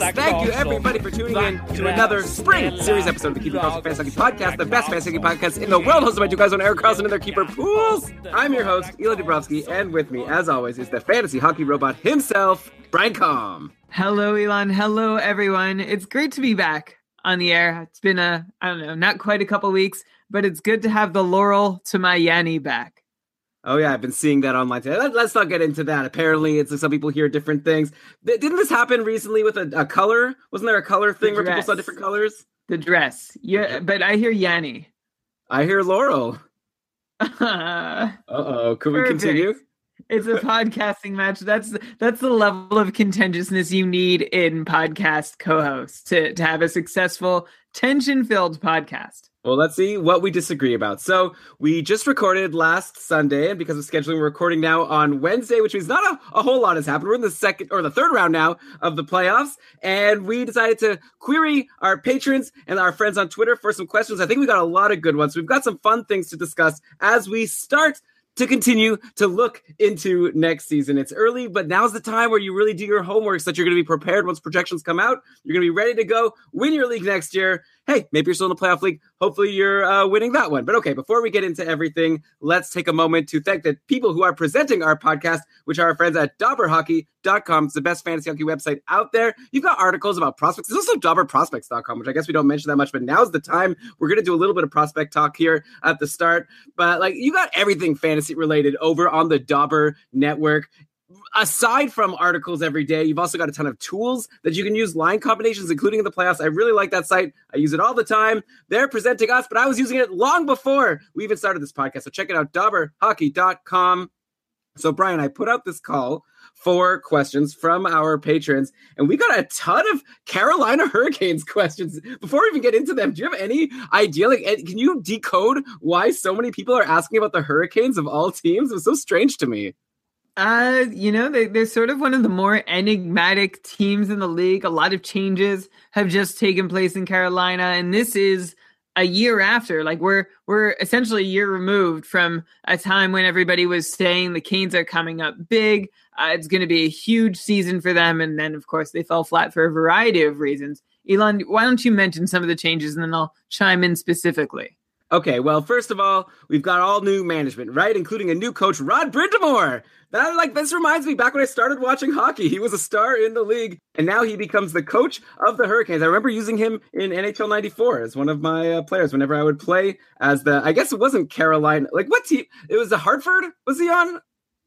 Yes! Thank you everybody for tuning in to another spring series episode of the Keeping Karlsson Fantasy Hockey Podcast, the best fantasy hockey podcast in the world, hosted by two guys on Erik Karlsson and their keeper pools. I'm your host, Eli Dubrovsky, and with me, as always, is the fantasy hockey robot himself, Brian Com. Hello, Elon. Hello, everyone. It's great to be back on the air. It's been a, I don't know, not quite a couple weeks, but it's good to have the Laurel to my Yanni back. Oh yeah, I've been seeing that online today. Let, us not get into that. Apparently, it's some people hear different things. Th- Didn't this happen recently with a, a color? Wasn't there a color thing where people saw different colors? The dress. Yeah, but I hear Yanni. I hear Laurel. Uh oh. Could we Perfect. continue? It's a podcasting match. That's that's the level of contentiousness you need in podcast co-hosts to, to have a successful, tension-filled podcast. Well, let's see what we disagree about. So we just recorded last Sunday, and because of scheduling, we're recording now on Wednesday, which means not a, a whole lot has happened. We're in the second or the third round now of the playoffs, and we decided to query our patrons and our friends on Twitter for some questions. I think we got a lot of good ones. We've got some fun things to discuss as we start to continue to look into next season. It's early, but now's the time where you really do your homework so that you're going to be prepared once projections come out. You're going to be ready to go win your league next year. Hey, maybe you're still in the playoff league. Hopefully, you're uh, winning that one. But okay, before we get into everything, let's take a moment to thank the people who are presenting our podcast, which are our friends at DobberHockey.com. It's the best fantasy hockey website out there. You've got articles about prospects. There's also DobberProspects.com, which I guess we don't mention that much, but now's the time. We're going to do a little bit of prospect talk here at the start. But like, you got everything fantasy related over on the Dobber Network aside from articles every day, you've also got a ton of tools that you can use line combinations, including in the playoffs. I really like that site. I use it all the time. They're presenting us, but I was using it long before we even started this podcast. So check it out, dobberhockey.com. So, Brian, I put out this call for questions from our patrons, and we got a ton of Carolina Hurricanes questions. Before we even get into them, do you have any idea? Like, eh, can you decode why so many people are asking about the Hurricanes of all teams? It was so strange to me. Uh, you know, they, they're sort of one of the more enigmatic teams in the league. A lot of changes have just taken place in Carolina, and this is a year after. Like we're we're essentially a year removed from a time when everybody was saying the Canes are coming up big. Uh, it's going to be a huge season for them, and then of course they fell flat for a variety of reasons. Elon, why don't you mention some of the changes, and then I'll chime in specifically. Okay, well, first of all, we've got all new management, right? Including a new coach, Rod Brind'Amour. That like this reminds me back when I started watching hockey. He was a star in the league, and now he becomes the coach of the Hurricanes. I remember using him in NHL '94 as one of my uh, players whenever I would play as the. I guess it wasn't Carolina. Like what team? It was the Hartford. Was he on?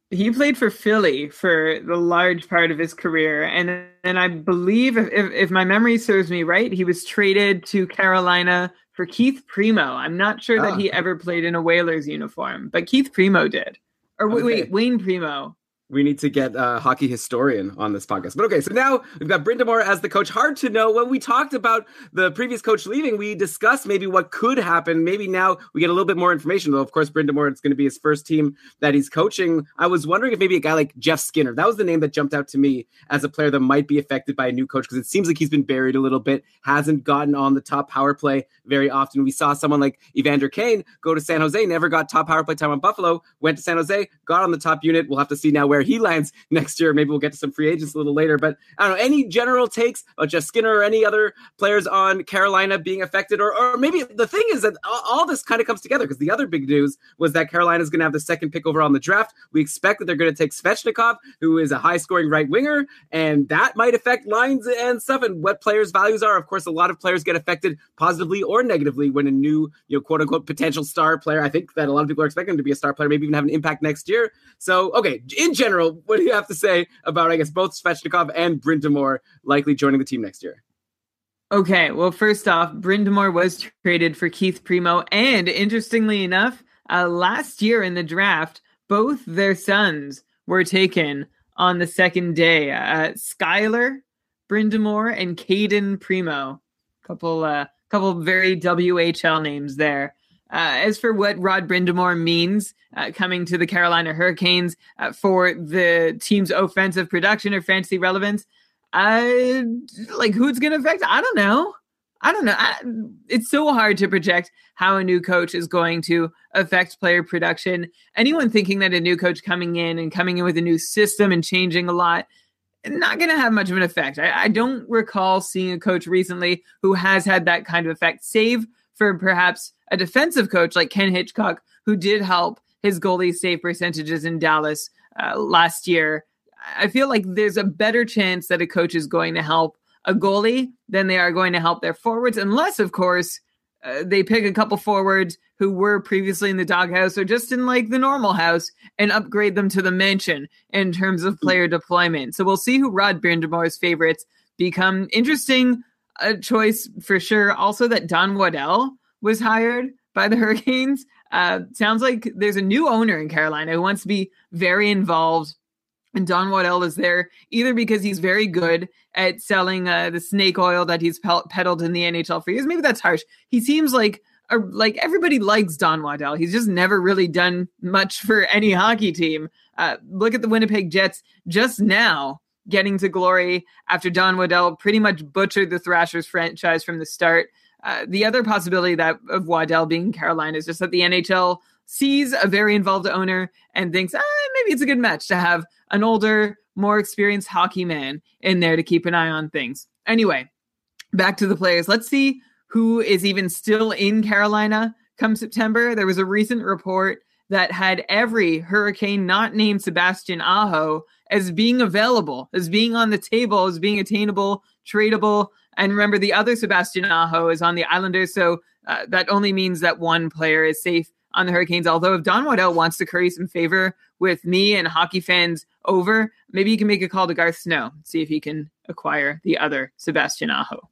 He played for Philly for the large part of his career, and and I believe if, if, if my memory serves me right, he was traded to Carolina for Keith Primeau. I'm not sure that Ah. he ever played in a Whalers uniform, but Keith Primeau did. Or Okay. wait, Wayne Primeau. We need to get a hockey historian on this podcast. But okay, so now we've got Brind'Amour as the coach. Hard to know. When we talked about the previous coach leaving, we discussed maybe what could happen. Maybe now we get a little bit more information. Though, of course, Brind'Amour, it's going to be his first team that he's coaching. I was wondering if maybe a guy like Jeff Skinner, that was the name that jumped out to me as a player that might be affected by a new coach because it seems like he's been buried a little bit, hasn't gotten on the top power play very often. We saw someone like Evander Kane go to San Jose, never got top power play time on Buffalo, went to San Jose, got on the top unit. We'll have to see now where where he lands next year. Maybe we'll get to some free agents a little later. But I don't know any general takes about Jeff Skinner or any other players on Carolina being affected, or or maybe the thing is that all, all this kind of comes together because the other big news was that Carolina is going to have the second pick overall in the draft. We expect that they're going to take Svechnikov, who is a high scoring right winger, and that might affect lines and stuff and what players' values are. Of course, a lot of players get affected positively or negatively when a new, you know, quote unquote potential star player. I think that a lot of people are expecting him to be a star player, maybe even have an impact next year. So, okay, in general, what do you have to say about, I guess, both Svechnikov and Brind'Amour likely joining the team next year? Okay, well, first off, Brind'Amour was traded for Keith Primeau. and interestingly enough, uh, last year in the draft, both their sons were taken on the second day. Uh, Skylar Brind'Amour and Cayden Primeau, couple, uh, couple very WHL names there. Uh, as for what Rod Brind'Amour means uh, coming to the Carolina Hurricanes uh, for the team's offensive production or fantasy relevance, I like who's going to affect. I don't know. I don't know. I, it's so hard to project how a new coach is going to affect player production. Anyone thinking that a new coach coming in and coming in with a new system and changing a lot, not going to have much of an effect. I, I don't recall seeing a coach recently who has had that kind of effect, save for perhaps a defensive coach like Ken Hitchcock, who did help his goalie save percentages in Dallas uh, last year. I feel like there's a better chance that a coach is going to help a goalie than they are going to help their forwards, unless, of course, uh, they pick a couple forwards who were previously in the doghouse or just in like the normal house and upgrade them to the mansion in terms of player deployment. So we'll see who Rod Brind'Amour's favorites become. Interesting uh, choice for sure. Also, that Don Waddell was hired by the Hurricanes. Uh, sounds like there's a new owner in Carolina who wants to be very involved and Don Waddell is there either because he's very good at selling uh, the snake oil that he's peddled in the NHL for years. Maybe that's harsh. He seems like a, like everybody likes Don Waddell. He's just never really done much for any hockey team. Uh, look at the Winnipeg Jets just now getting to glory after Don Waddell pretty much butchered the Thrashers franchise from the start. Uh, the other possibility that of Waddell being Carolina is just that the NHL sees a very involved owner and thinks, ah, maybe it's a good match to have an older, more experienced hockey man in there to keep an eye on things. Anyway, back to the players. Let's see who is even still in Carolina come September. There was a recent report that had every hurricane not named Sebastian Aho as being available, as being on the table, as being attainable, tradable. And remember, the other Sebastian Aho is on the Islanders, so uh, that only means that one player is safe on the Hurricanes. Although if Don Waddell wants to curry some favor with me and hockey fans over, maybe you can make a call to Garth Snow, see if he can acquire the other Sebastian Aho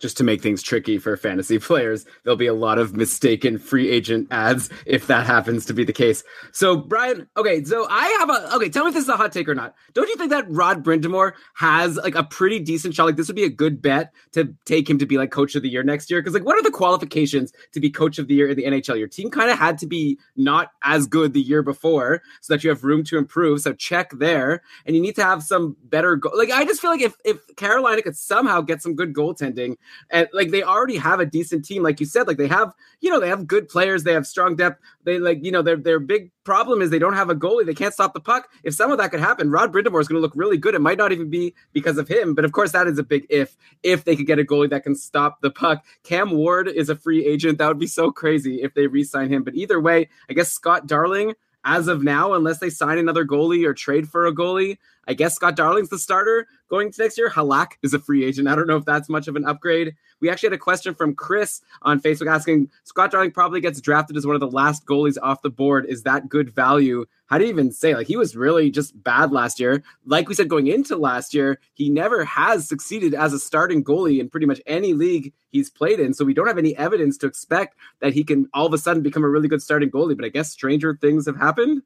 just to make things tricky for fantasy players. There'll be a lot of mistaken free agent ads if that happens to be the case. So, Brian, okay, so I have a okay. Tell me if this is a hot take or not. Don't you think that Rod Brind'Amour has like a pretty decent shot? Like this would be a good bet to take him to be like coach of the year next year. Because like, what are the qualifications to be coach of the year in the NHL? Your team kind of had to be not as good the year before, so that you have room to improve. So check there, and you need to have some better. Go- like I just feel like if if Carolina could somehow get some good goaltending and like they already have a decent team, like you said, like they have, you know, they have good players, they have strong depth. They like, you know, their their big problem is they don't have a goalie, they can't stop the puck. If some of that could happen, Rod Brind'Amour is going to look really good. It might not even be because of him, but of course that is a big if. If they could get a goalie that can stop the puck, Cam Ward is a free agent. That would be so crazy if they re-sign him. But either way, I guess Scott Darling as of now, unless they sign another goalie or trade for a goalie. I guess Scott Darling's the starter going to next year. Halak is a free agent. I don't know if that's much of an upgrade. We actually had a question from Chris on Facebook asking Scott Darling probably gets drafted as one of the last goalies off the board. Is that good value? How do you even say? Like he was really just bad last year. Like we said going into last year, he never has succeeded as a starting goalie in pretty much any league he's played in. So we don't have any evidence to expect that he can all of a sudden become a really good starting goalie. But I guess stranger things have happened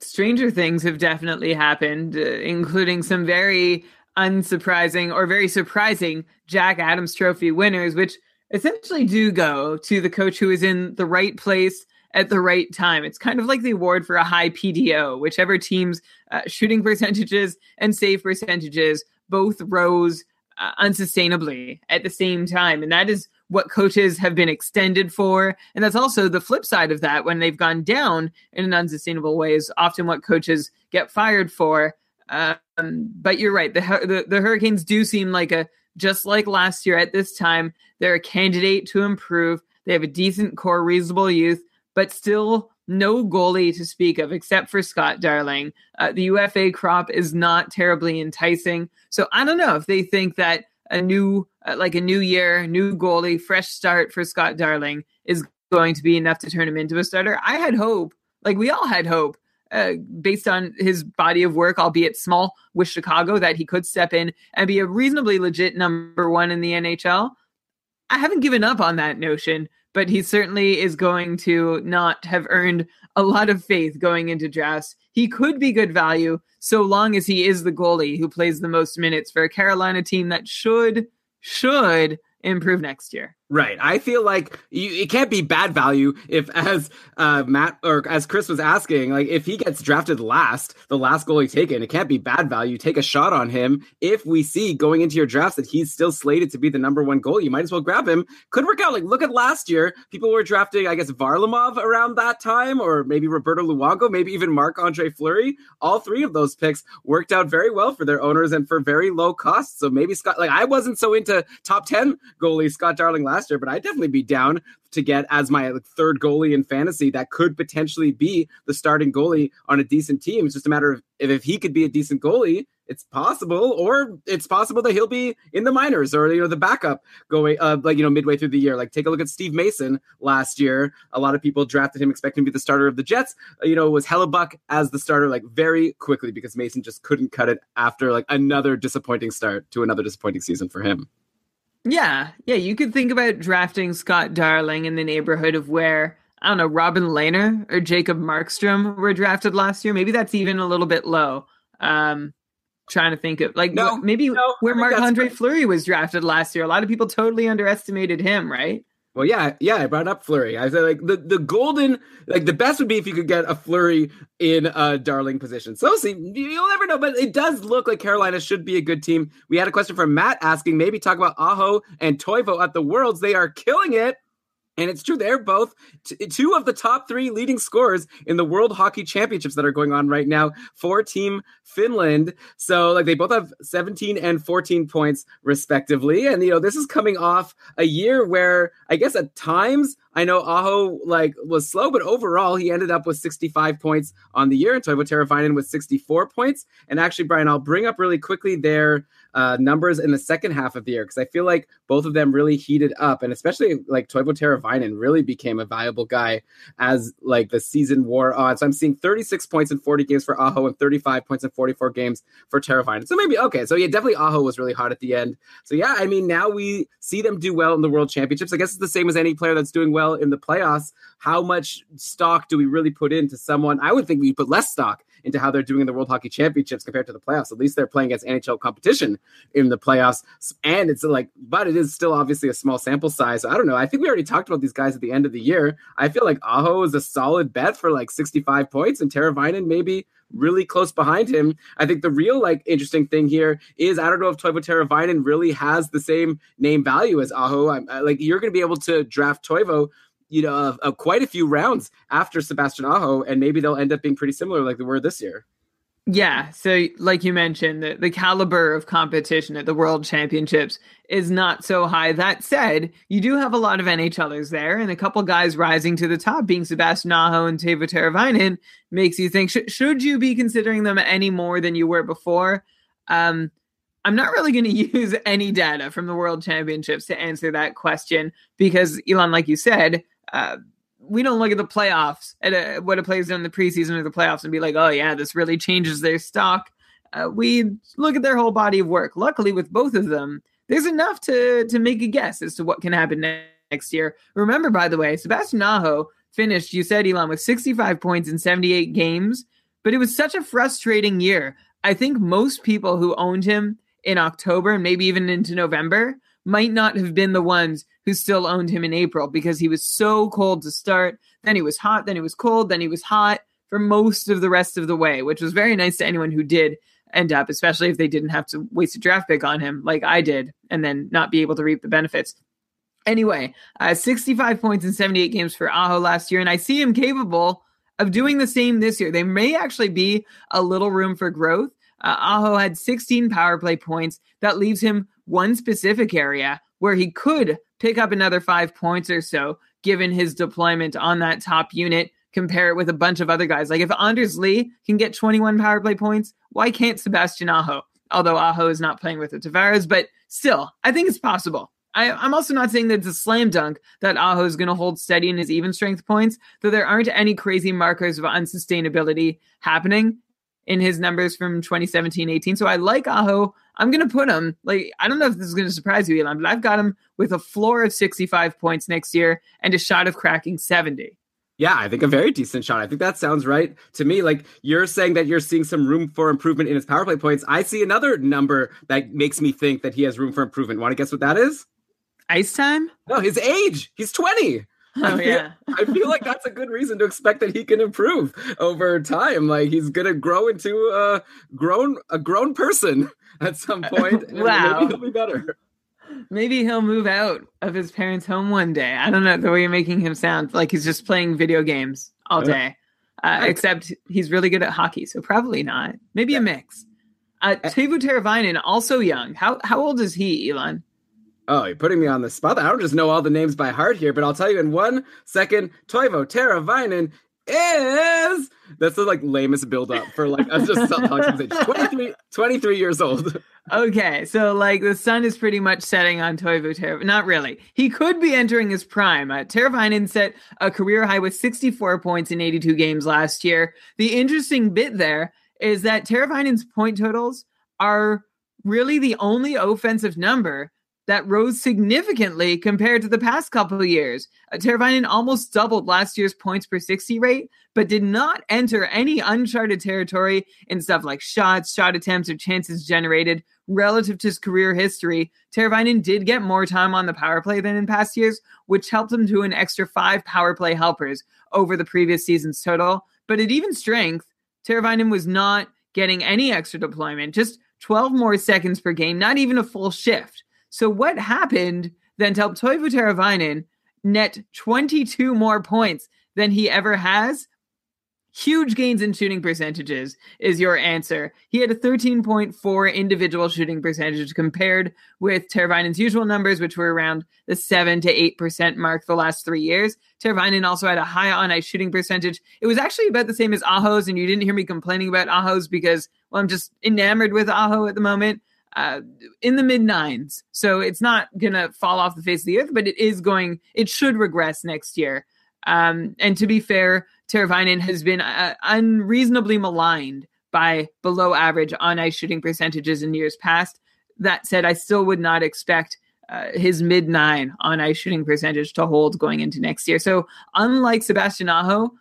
stranger things have definitely happened, uh, including some very unsurprising or very surprising Jack Adams Trophy winners, which essentially do go to the coach who is in the right place at the right time. It's kind of like the award for a high PDO, whichever team's uh, shooting percentages and save percentages both rose uh, unsustainably at the same time. And that is what coaches have been extended for. And that's also the flip side of that when they've gone down in an unsustainable way is often what coaches get fired for. Um, but you're right. The, the, the Hurricanes do seem like a, just like last year at this time, they're a candidate to improve. They have a decent core, reasonable youth, but still no goalie to speak of except for Scott Darling. Uh, the UFA crop is not terribly enticing. So I don't know if they think that a new, uh, like a new year, new goalie, fresh start for Scott Darling is going to be enough to turn him into a starter. I had hope, like we all had hope, uh, based on his body of work, albeit small, with Chicago, that he could step in and be a reasonably legit number one in the NHL. I haven't given up on that notion, but he certainly is going to not have earned a lot of faith going into drafts. He could be good value so long as he is the goalie who plays the most minutes for a Carolina team that should should improve next year. Right. I feel like you, it can't be bad value if, as uh, Matt or as Chris was asking, like if he gets drafted last, the last goalie taken, it can't be bad value. Take a shot on him. If we see going into your drafts that he's still slated to be the number one goalie, you might as well grab him. Could work out. Like look at last year, people were drafting, I guess, Varlamov around that time, or maybe Roberto Luongo, maybe even Marc Andre Fleury. All three of those picks worked out very well for their owners and for very low costs. So maybe Scott, like I wasn't so into top ten goalie Scott Darling last but I'd definitely be down to get as my third goalie in fantasy that could potentially be the starting goalie on a decent team. It's just a matter of if, if he could be a decent goalie, it's possible, or it's possible that he'll be in the minors or you know the backup going uh, like you know midway through the year. Like take a look at Steve Mason last year. A lot of people drafted him expecting to be the starter of the Jets. Uh, you know, was Hellebuyck as the starter like very quickly because Mason just couldn't cut it after like another disappointing start to another disappointing season for him. Yeah, yeah, you could think about drafting Scott Darling in the neighborhood of where I don't know Robin Lehner or Jacob Markstrom were drafted last year. Maybe that's even a little bit low. Um, trying to think of like no, maybe no, where Marc Andre Fleury was drafted last year. A lot of people totally underestimated him, right? Well, yeah, yeah, I brought up Fleury. I said like the, the golden, like the best would be if you could get a Fleury in a darling position. So see, you'll never know, but it does look like Carolina should be a good team. We had a question from Matt asking maybe talk about Aho and Toivo at the Worlds. They are killing it. And it's true, they're both t- two of the top three leading scorers in the World Hockey Championships that are going on right now for Team Finland. So, like, they both have 17 and 14 points, respectively. And, you know, this is coming off a year where I guess at times I know Aho like was slow, but overall he ended up with 65 points on the year, and Toivo Teravainen with 64 points. And actually, Brian, I'll bring up really quickly their uh, numbers in the second half of the year because I feel like both of them really heated up, and especially like Toivo Teravainen really became a valuable guy as like the season wore on. So I'm seeing 36 points in 40 games for Aho and 35 points in 44 games for Teravainen. So maybe okay, so yeah, definitely Aho was really hot at the end. So yeah, I mean now we see them do well in the World Championships. I guess it's the same as any player that's doing well in the playoffs. How much stock do we really put into someone? I would think we put less stock into how they're doing in the World Hockey Championships compared to the playoffs. At least they're playing against NHL competition in the playoffs. And it's like, but it is still obviously a small sample size. So I don't know. I think we already talked about these guys at the end of the year. I feel like Aho is a solid bet for like 65 points and Teravainen maybe really close behind him. I think the real like interesting thing here is I don't know if Toivo Teravainen really has the same name value as Aho. I'm, like you're going to be able to draft Toivo you know, of, of quite a few rounds after Sebastian Aho, and maybe they'll end up being pretty similar like they were this year. Yeah, so like you mentioned, the, the caliber of competition at the World Championships is not so high. That said, you do have a lot of NHLers there, and a couple guys rising to the top, being Sebastian Aho and Teuvo Teravainen, makes you think: sh- should you be considering them any more than you were before? Um, I'm not really going to use any data from the World Championships to answer that question because Elon, like you said, uh, we don't look at the playoffs at a, what a player's done in the preseason or the playoffs and be like, oh yeah, this really changes their stock. Uh, we look at their whole body of work. Luckily, with both of them, there's enough to to make a guess as to what can happen next year. Remember, by the way, Sebastian Aho finished. You said Elon with 65 points in 78 games, but it was such a frustrating year. I think most people who owned him in October and maybe even into November might not have been the ones who still owned him in April because he was so cold to start. Then he was hot, then he was cold, then he was hot for most of the rest of the way, which was very nice to anyone who did end up, especially if they didn't have to waste a draft pick on him like I did and then not be able to reap the benefits. Anyway, uh, 65 points in 78 games for Aho last year, and I see him capable of doing the same this year. There may actually be a little room for growth. Uh, Aho had 16 power play points. That leaves him one specific area where he could pick up another five points or so, given his deployment on that top unit. Compare it with a bunch of other guys. Like if Anders Lee can get 21 power play points, why can't Sebastian Aho? Although Aho is not playing with the Tavares, but still, I think it's possible. I, am also not saying that it's a slam dunk that Aho is going to hold steady in his even strength points, though there aren't any crazy markers of unsustainability happening in his numbers from 2017 18. So I like Aho. I'm going to put him, like, I don't know if this is going to surprise you, Elon, but I've got him with a floor of 65 points next year and a shot of cracking 70. Yeah, I think a very decent shot. I think that sounds right to me. Like you're saying that you're seeing some room for improvement in his power play points. I see another number that makes me think that he has room for improvement. Want to guess what that is? Ice time? No, his age. He's 20. Oh I feel, yeah. I feel like that's a good reason to expect that he can improve over time. Like he's gonna grow into a grown a grown person at some point. and Wow. maybe he'll be better. Maybe he'll move out of his parents' home one day. I don't know the way you're making him sound like he's just playing video games all Yeah. day. Uh, except he's really good at hockey, so probably not. Maybe a mix. Uh, Teuvo Teravainen, also young. How how old is he, Elon? Oh, you're putting me on the spot. I don't just know all the names by heart here, but I'll tell you in one second. Toivo Teravainen is that's the like lamest build up for like us just telling his 23, 23 years old. Okay, so like the sun is pretty much setting on Toivo Ter. Not really. He could be entering his prime. Uh, Teravainen set a career high with 64 points in 82 games last year. The interesting bit there is that Teravainen's point totals are really the only offensive number that rose significantly compared to the past couple of years. Uh, Teravainen almost doubled last year's points per 60 rate, but did not enter any uncharted territory in stuff like shots, shot attempts, or chances generated relative to his career history. Teravainen did get more time on the power play than in past years, which helped him to an extra five power play helpers over the previous season's total. But at even strength, Teravainen was not getting any extra deployment, just 12 more seconds per game, not even a full shift. So what happened then to help Toivo Teravainen net 22 more points than he ever has? Huge gains in shooting percentages is your answer. He had a 13.4 individual shooting percentage compared with Teravainen's usual numbers, which were around the 7 to 8% mark the last three years. Teravainen also had a high on ice shooting percentage. It was actually about the same as Aho's, and you didn't hear me complaining about Aho's because, well, I'm just enamored with Aho at the moment uh, in the mid nines. So it's not going to fall off the face of the earth, but it is going, it should regress next year. Um, and to be fair, Teravainen has been uh, unreasonably maligned by below average on ice shooting percentages in years past. That said, I still would not expect uh, his mid nine on ice shooting percentage to hold going into next year. So, unlike Sebastian Aho,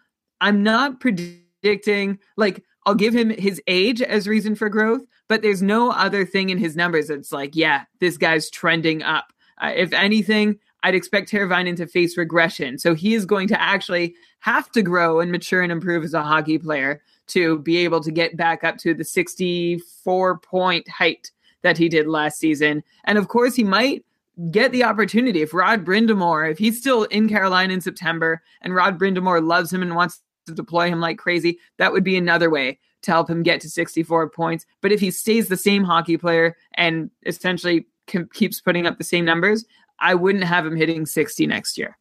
I'm not predicting, like, I'll give him his age as reason for growth, but there's no other thing in his numbers that's like, yeah, this guy's trending up. Uh, if anything, I'd expect Teravainen to face regression. So he is going to actually have to grow and mature and improve as a hockey player to be able to get back up to the 64 point height that he did last season. And of course, he might get the opportunity if Rod Brind'Amour, if he's still in Carolina in September and Rod Brind'Amour loves him and wants to deploy him like crazy, that would be another way to help him get to 64 points. But if he stays the same hockey player and essentially keeps putting up the same numbers, I wouldn't have him hitting 60 next year.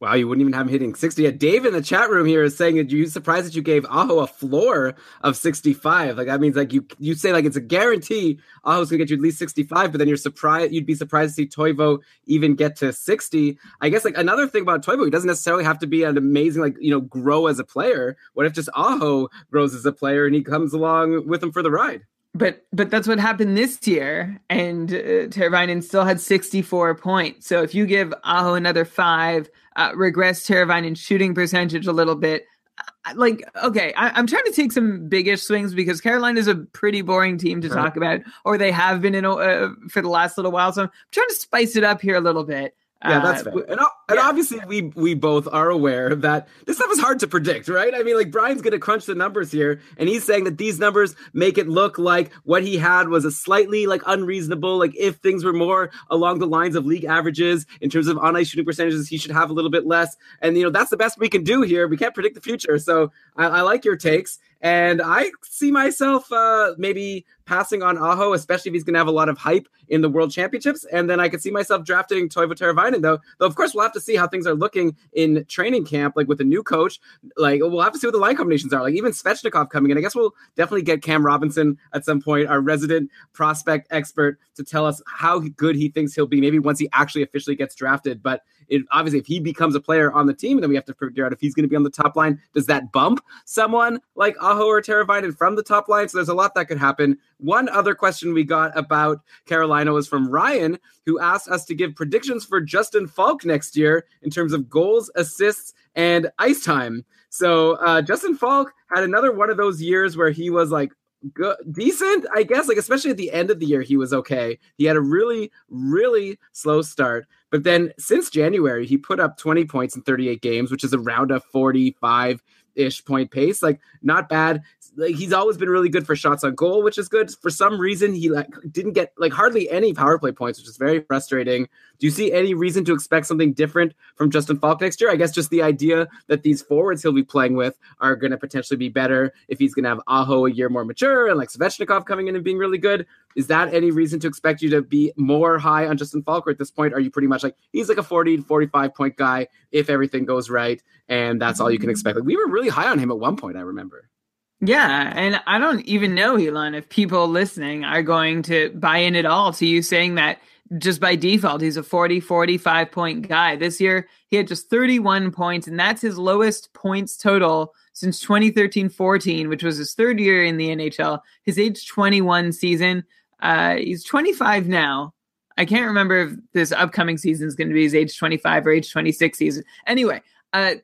Wow, you wouldn't even have him hitting 60. Yeah, Dave in the chat room here is saying that you surprised that you gave Aho a floor of 65. Like that means like you you say like it's a guarantee Aho's gonna get you at least 65, but then you're surprised you'd be surprised to see Toivo even get to 60. I guess like another thing about Toivo, he doesn't necessarily have to be an amazing like you know grow as a player. What if just Aho grows as a player and he comes along with him for the ride? But but that's what happened this year, and uh, Teravainen still had 64 points. So if you give Aho another five, uh, regress Teravainen's shooting percentage a little bit, uh, like okay, I, I'm trying to take some biggish swings because Carolina is a pretty boring team to Right. talk about, or they have been in a, uh, for the last little while. So I'm trying to spice it up here a little bit. Yeah, that's Uh. And, and yeah. obviously, we we both are aware that this stuff is hard to predict, right? I mean, like Brian's going to crunch the numbers here, and he's saying that these numbers make it look like what he had was a slightly like unreasonable. Like if things were more along the lines of league averages in terms of on ice shooting percentages, he should have a little bit less. And you know, that's the best we can do here. We can't predict the future, so I, I like your takes. And I see myself uh, maybe passing on Aho, especially if he's going to have a lot of hype in the World Championships. And then I could see myself drafting Toivo Teravainen, though. Though of course we'll have to see how things are looking in training camp, like with a new coach. Like we'll have to see what the line combinations are. Like even Svechnikov coming in. I guess we'll definitely get Cam Robinson at some point, our resident prospect expert, to tell us how good he thinks he'll be. Maybe once he actually officially gets drafted, but. It, obviously, if he becomes a player on the team, then we have to figure out if he's going to be on the top line. Does that bump someone like Aho or Teravainen from the top line? So there's a lot that could happen. One other question we got about Carolina was from Ryan, who asked us to give predictions for Justin Faulk next year in terms of goals, assists, and ice time. So uh, Justin Faulk had another one of those years where he was like good, decent, I guess. Like especially at the end of the year, he was okay. He had a really, really slow start, but then since January, he put up 20 points in 38 games, which is around a 45 ish point pace. Like not bad. Like he's always been really good for shots on goal, which is good. For some reason, he like didn't get like hardly any power play points, which is very frustrating. Do you see any reason to expect something different from Justin Faulk next year? I guess just the idea that these forwards he'll be playing with are going to potentially be better if he's going to have Aho a year more mature and like Svechnikov coming in and being really good. Is that any reason to expect you to be more high on Justin Faulk? Or at this point, are you pretty much like he's like a 40 to 45 point guy if everything goes right? And that's all you can expect. Like we were really high on him at one point, I remember. Yeah, and I don't even know, Elon, if people listening are going to buy in at all to you saying that just by default he's a 40 45 point guy. This year he had just 31 points and that's his lowest points total since 2013-14, which was his third year in the NHL. His age 21 season. Uh he's 25 now. I can't remember if this upcoming season is going to be his age 25 or age 26 season. Anyway, uh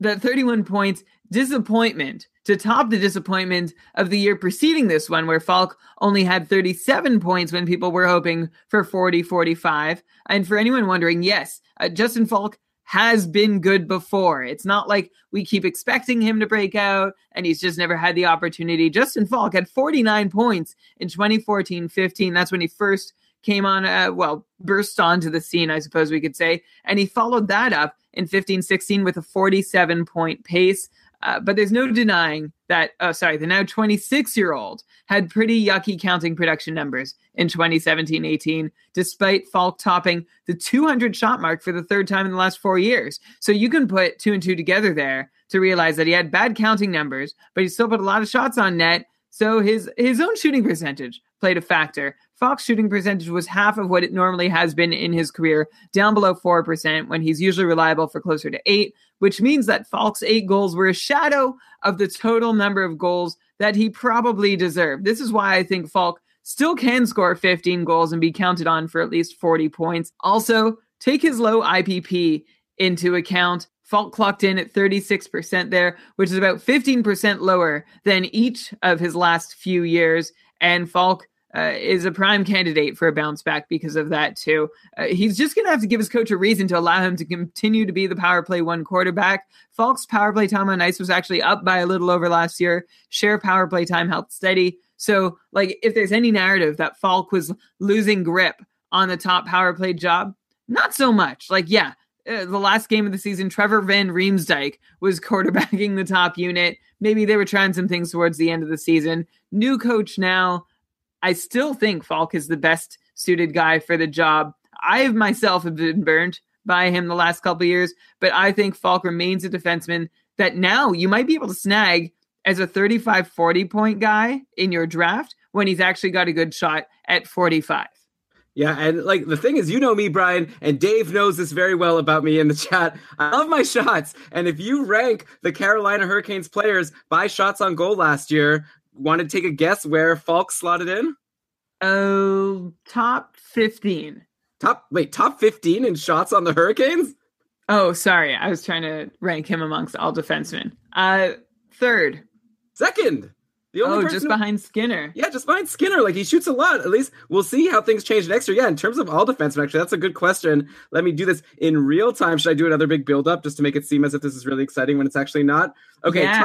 the 31 points disappointment to top the disappointment of the year preceding this one, where Faulk only had 37 points when people were hoping for 40 45. And for anyone wondering, yes, uh, Justin Faulk has been good before. It's not like we keep expecting him to break out and he's just never had the opportunity. Justin Faulk had 49 points in 2014 15. That's when he first came on, uh, well, burst onto the scene, I suppose we could say. And he followed that up in 15 16 with a 47 point pace. Uh, but there's no denying that, oh, sorry, the now 26 year old had pretty yucky counting production numbers in 2017 18, despite Faulk topping the 200 shot mark for the third time in the last four years. So you can put two and two together there to realize that he had bad counting numbers, but he still put a lot of shots on net. So his his own shooting percentage played a factor. Faulk's shooting percentage was half of what it normally has been in his career, down below 4%, when he's usually reliable for closer to 8, which means that Faulk's 8 goals were a shadow of the total number of goals that he probably deserved. This is why I think Faulk still can score 15 goals and be counted on for at least 40 points. Also, take his low IPP into account. Faulk clocked in at 36% there, which is about 15% lower than each of his last few years. And Faulk uh, is a prime candidate for a bounce back because of that too. Uh, he's just going to have to give his coach a reason to allow him to continue to be the power play one quarterback. Faulk's power play time on ice was actually up by a little over last year. Share power play time held steady. So, like, if there's any narrative that Faulk was losing grip on the top power play job, not so much. Like, yeah, uh, the last game of the season, Trevor Van Riemsdyk was quarterbacking the top unit. Maybe they were trying some things towards the end of the season. New coach now. I still think Faulk is the best suited guy for the job. I myself have been burnt by him the last couple years, but I think Faulk remains a defenseman that now you might be able to snag as a 35 40 point guy in your draft when he's actually got a good shot at 45. Yeah, and like the thing is, you know me, Brian, and Dave knows this very well about me in the chat. I love my shots. And if you rank the Carolina Hurricanes players by shots on goal last year, want to take a guess where Faulk slotted in? Oh, top 15. Top wait, top 15 in shots on the Hurricanes? Oh, sorry. I was trying to rank him amongst all defensemen. Uh, third. Second. The only Oh, person just who- behind Skinner. Yeah, just behind Skinner. Like he shoots a lot. At least we'll see how things change next year. Yeah, in terms of all defensemen, actually, that's a good question. Let me do this in real time. Should I do another big build up just to make it seem as if this is really exciting when it's actually not? Okay, Yeah.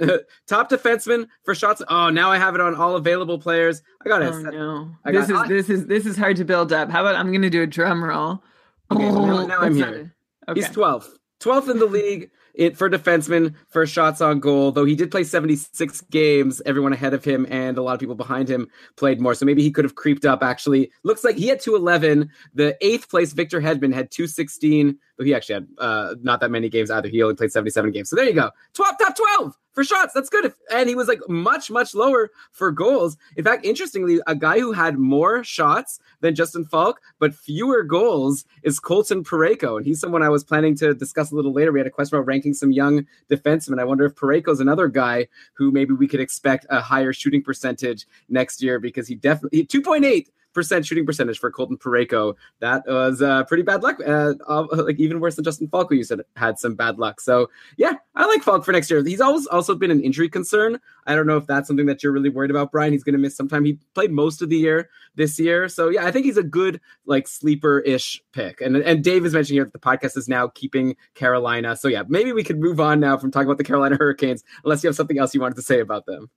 top top defenseman for shots. Oh, now I have it on all available players. I got it. Oh no. I This got- is this is this is hard to build up. How about I'm gonna do a drum roll? Okay, now- now I'm here. it. He's 12th. 12th in the league it, for defensemen for shots on goal, though he did play 76 games. Everyone ahead of him and a lot of people behind him played more. So maybe he could have creeped up, actually. Looks like he had 211. The eighth place, Victor Hedman, had 216, he actually had uh, not that many games either. He only played 77 games. So there you go. 12, top 12 for shots. That's good. And he was like much, much lower for goals. In fact, interestingly, a guy who had more shots than Justin Faulk, but fewer goals is Colton Parayko. And he's someone I was planning to discuss a little later. We had a question about ranking some young defensemen. I wonder if Parayko's another guy who maybe we could expect a higher shooting percentage next year because he definitely 2.8 percent shooting percentage for Colton Parayko. That was uh, pretty bad luck. Uh, uh, like even worse than Justin Faulk, who you said had some bad luck. So yeah, I like Faulk for next year. He's always also been an injury concern. I don't know if that's something that you're really worried about, Brian. He's going to miss some time. He played most of the year this year, so yeah, I think he's a good like sleeper ish pick. And and Dave is mentioning here that the podcast is now keeping Carolina. So yeah, maybe we could move on now from talking about the Carolina Hurricanes, unless you have something else you wanted to say about them.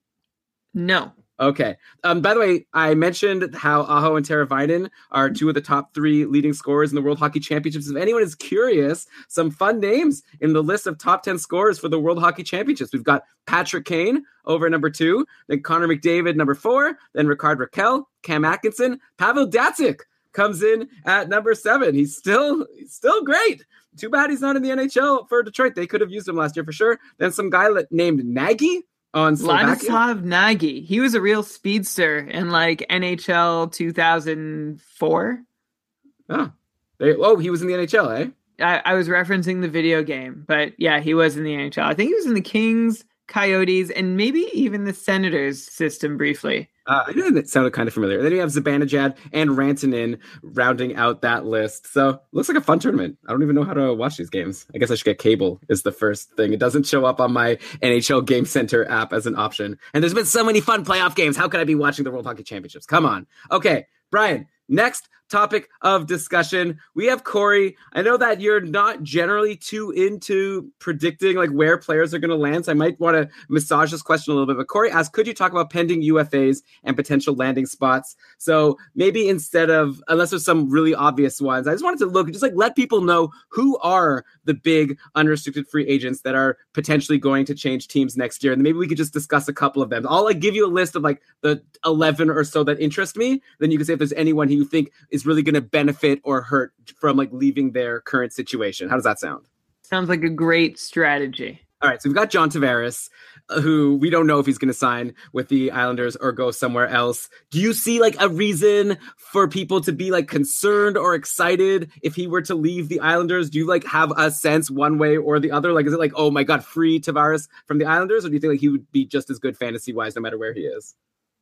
No. Okay. Um, by the way, I mentioned how Aho and Teravainen are two of the top three leading scorers in the World Hockey Championships. If anyone is curious, some fun names in the list of top 10 scorers for the World Hockey Championships. We've got Patrick Kane over number two, then Connor McDavid, number four, then Rickard Rakell, Cam Atkinson, Pavel Datsyuk comes in at number seven. He's still he's still great. Too bad he's not in the NHL for Detroit. They could have used him last year for sure. Then some guy named Nagy on Slovakia. Ladislav Nagy. He was a real speedster in like NHL 2004. Oh, they, oh, he was in the NHL, eh? I, I was referencing the video game, but yeah, he was in the NHL. I think he was in the Kings, Coyotes, and maybe even the Senators system briefly. Uh, that sounded kind of familiar. Then you have Zibanejad and Rantanen rounding out that list. So looks like a fun tournament. I don't even know how to watch these games. I guess I should get cable. Is the first thing. It doesn't show up on my NHL Game Center app as an option. And there's been so many fun playoff games. How could I be watching the World Hockey Championships? Come on. Okay, Brian. Next topic of discussion. We have Corey. I know that you're not generally too into predicting like where players are going to land. So I might want to massage this question a little bit. But Corey asked, could you talk about pending UFAs and potential landing spots? So maybe instead of, unless there's some really obvious ones, I just wanted to look, just like let people know who are the big unrestricted free agents that are potentially going to change teams next year. And maybe we could just discuss a couple of them. I'll like give you a list of like the 11 or so that interest me. Then you can say if there's anyone who you think is really going to benefit or hurt from like leaving their current situation. How does that sound? Sounds like a great strategy. All right, so we've got John Tavares, uh, who we don't know if he's going to sign with the Islanders or go somewhere else. Do you see like a reason for people to be like concerned or excited if he were to leave the Islanders? Do you like have a sense one way or the other? Like, is it like, oh my God, free Tavares from the Islanders? Or do you think like he would be just as good fantasy wise no matter where he is?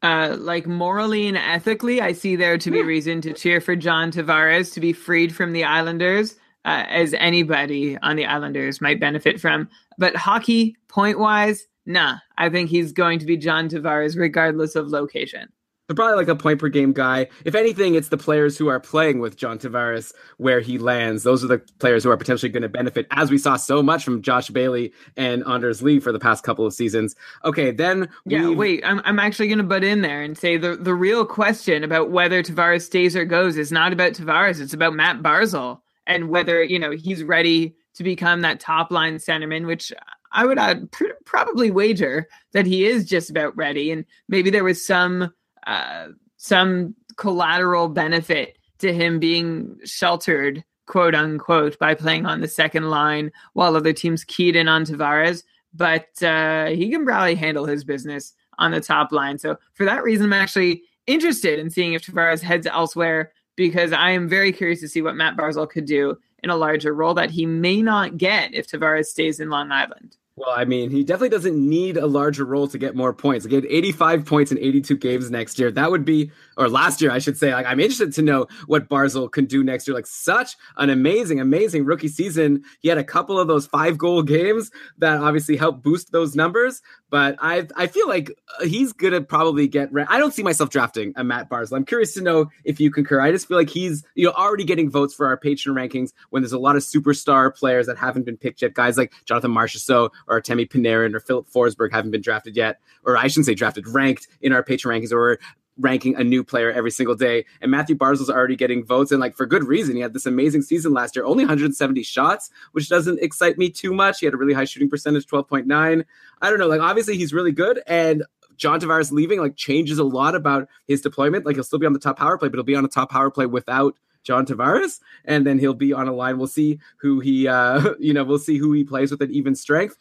Uh, like morally and ethically, I see there to be reason to cheer for John Tavares to be freed from the Islanders, uh, as anybody on the Islanders might benefit from. But hockey, point wise, nah. I think he's going to be John Tavares regardless of location. So probably like a point per game guy. If anything, it's the players who are playing with John Tavares where he lands. Those are the players who are potentially going to benefit, as we saw so much from Josh Bailey and Anders Lee for the past couple of seasons. Okay, then Yeah, we've- wait, I'm, I'm actually going to butt in there and say the, the real question about whether Tavares stays or goes is not about Tavares. It's about Matt Barzal and whether, you know, he's ready to become that top line centerman, which I would uh, pr- probably wager that he is just about ready. And maybe there was some, uh, some collateral benefit to him being sheltered, quote unquote, by playing on the second line while other teams keyed in on Tavares. But uh, he can probably handle his business on the top line. So for that reason, I'm actually interested in seeing if Tavares heads elsewhere because I am very curious to see what Matt Barzal could do in a larger role that he may not get if Tavares stays in Long Island. Well, I mean, he definitely doesn't need a larger role to get more points. He had 85 points in 82 games next year. That would be, or last year, I should say. Like, I'm interested to know what Barzal can do next year. Like, such an amazing, amazing rookie season. He had a couple of those five goal games that obviously helped boost those numbers. But I, I feel like uh, he's gonna probably get. Re- I don't see myself drafting a Matt Barzal. I'm curious to know if you concur. I just feel like he's, you know, already getting votes for our patron rankings when there's a lot of superstar players that haven't been picked yet. Guys like Jonathan Marchessault or Artemi Panarin or Filip Forsberg haven't been drafted yet, or I shouldn't say drafted, ranked in our patron rankings, or ranking a new player every single day. And Matthew Barzal's already getting votes, and like for good reason. He had this amazing season last year, only 170 shots, which doesn't excite me too much. He had a really high shooting percentage, 12.9. I don't know. Like obviously he's really good, and John Tavares leaving like changes a lot about his deployment. Like he'll still be on the top power play, but he'll be on a top power play without John Tavares, and then he'll be on a line. We'll see who he, uh, you know, we'll see who he plays with an even strength.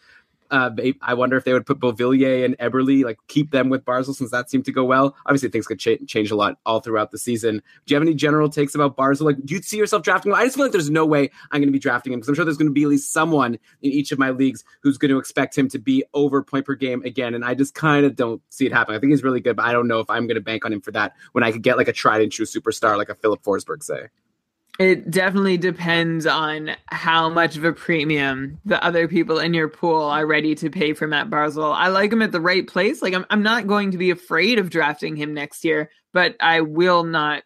Uh, I wonder if they would put Beauvillier and Eberle, like keep them with Barzal since that seemed to go well. Obviously, things could ch- change a lot all throughout the season. Do you have any general takes about Barzal? Like, do you see yourself drafting him? I just feel like there's no way I'm going to be drafting him because I'm sure there's going to be at least someone in each of my leagues who's going to expect him to be over point per game again. And I just kind of don't see it happen. I think he's really good, but I don't know if I'm going to bank on him for that when I could get like a tried and true superstar like a Filip Forsberg, say. It definitely depends on how much of a premium the other people in your pool are ready to pay for Matt Barzal. I like him at the right place. Like I'm I'm not going to be afraid of drafting him next year, but I will not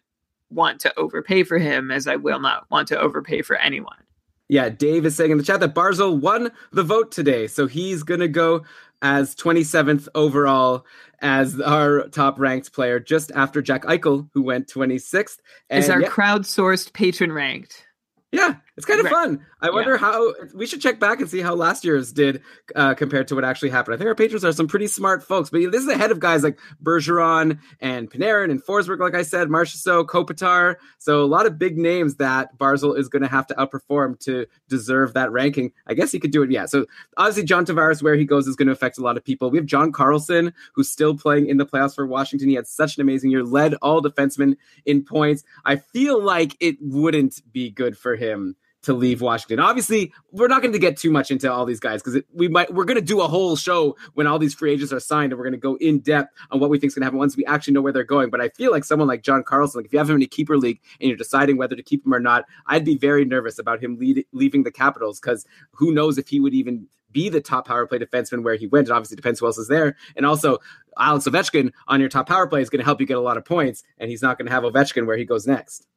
want to overpay for him as I will not want to overpay for anyone. Yeah, Dave is saying in the chat that Barzal won the vote today, so he's going to go as 27th overall as our top ranked player, just after Jack Eichel, who went 26th. And is our yeah, crowdsourced patron ranked? Yeah, it's kind of right. fun. I wonder yeah. how we should check back and see how last year's did uh, compared to what actually happened. I think our patrons are some pretty smart folks, but this is ahead of guys like Bergeron and Panarin and Forsberg, like I said, Marchessault, Kopitar. So a lot of big names that Barzal is going to have to outperform to deserve that ranking. I guess he could do it. Yeah. So obviously John Tavares, where he goes, is going to affect a lot of people. We have John Carlson, who's still playing in the playoffs for Washington. He had such an amazing year, led all defensemen in points. I feel like it wouldn't be good for him to leave Washington. Obviously, we're not going to get too much into all these guys because we might we're going to do a whole show when all these free agents are signed, and we're going to go in depth on what we think is going to happen once we actually know where they're going. But I feel like someone like John Carlson, like if you have him in a keeper league and you're deciding whether to keep him or not, I'd be very nervous about him lead, leaving the Capitals because who knows if he would even be the top power play defenseman where he went. It obviously depends who else is there. And also, Alex Ovechkin on your top power play is going to help you get a lot of points, and he's not going to have Ovechkin where he goes next.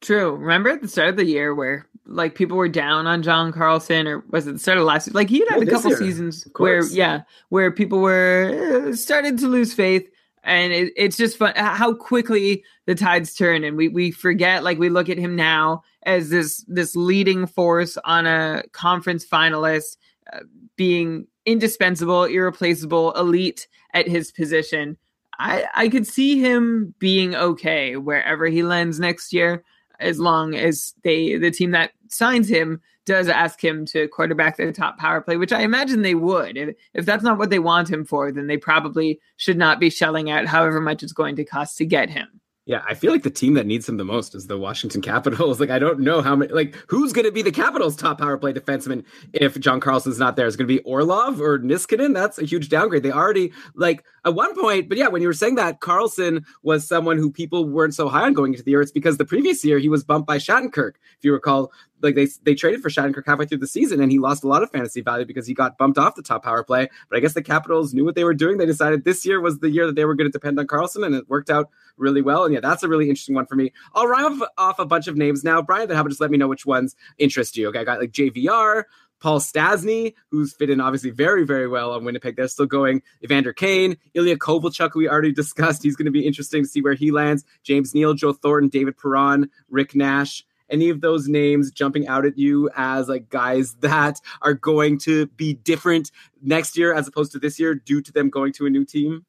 True. Remember at the start of the year where like people were down on John Carlson, or was it the start of last? Like he had, a couple year. seasons where, yeah, where people were uh, started to lose faith, and it, it's just fun how quickly the tides turn, and we we forget. Like we look at him now as this this leading force on a conference finalist, uh, being indispensable, irreplaceable, elite at his position. I I could see him being okay wherever he lands next year as long as they the team that signs him does ask him to quarterback their top power play, which I imagine they would. If, if that's not what they want him for, then they probably should not be shelling out however much it's going to cost to get him. Yeah, I feel like the team that needs him the most is the Washington Capitals. Like, I don't know how many, like, who's going to be the Capitals' top power play defenseman if John Carlson's not there? Is going to be Orlov or Niskanen? That's a huge downgrade. They already, like, at one point, but yeah, when you were saying that Carlson was someone who people weren't so high on going into the year, it's because the previous year he was bumped by Shattenkirk. If you recall, like they they traded for Shattenkirk halfway through the season, and he lost a lot of fantasy value because he got bumped off the top power play. But I guess the Capitals knew what they were doing. They decided this year was the year that they were going to depend on Carlson, and it worked out really well. And yeah, that's a really interesting one for me. I'll rhyme off a bunch of names now, Brian. Then how about just let me know which ones interest you? Okay, I got like JVR. Paul Stastny, who's fit in obviously very, very well on Winnipeg. They're still going. Evander Kane, Ilya Kovalchuk, we already discussed. He's going to be interesting to see where he lands. James Neal, Joe Thornton, David Perron, Rick Nash any of those names jumping out at you as like guys that are going to be different next year as opposed to this year due to them going to a new team?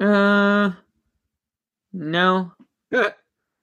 Uh, no. is,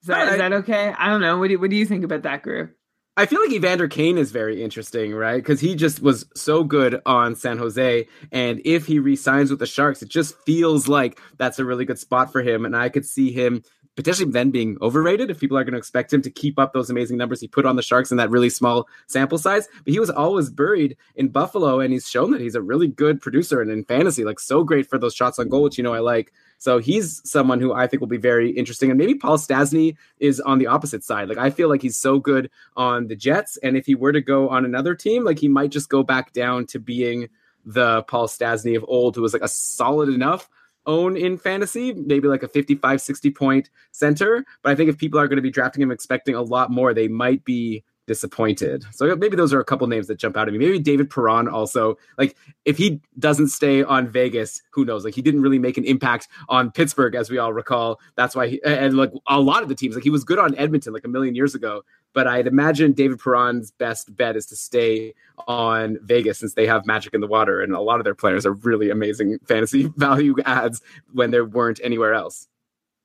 that, is that okay? I don't know. What do, what do you think about that group? I feel like Evander Kane is very interesting, right? Because he just was so good on San Jose. And if he resigns with the Sharks, it just feels like that's a really good spot for him. And I could see him potentially then being overrated if people are going to expect him to keep up those amazing numbers he put on the Sharks in that really small sample size. But he was always buried in Buffalo, and he's shown that he's a really good producer and in fantasy, like so great for those shots on goal, which you know I like. So he's someone who I think will be very interesting. And maybe Paul Stastny is on the opposite side. Like I feel like he's so good on the Jets, and if he were to go on another team, like he might just go back down to being the Paul Stastny of old, who was like a solid enough own in fantasy, maybe like a 55, 60 point center. But I think if people are going to be drafting him expecting a lot more, they might be disappointed. So maybe those are a couple names that jump out at me. Maybe David Perron also. Like if he doesn't stay on Vegas, who knows? Like he didn't really make an impact on Pittsburgh, as we all recall. That's why he and like a lot of the teams, like he was good on Edmonton like a million years ago. But I'd imagine David Perron's best bet is to stay on Vegas since they have magic in the water, and a lot of their players are really amazing fantasy value adds when there weren't anywhere else.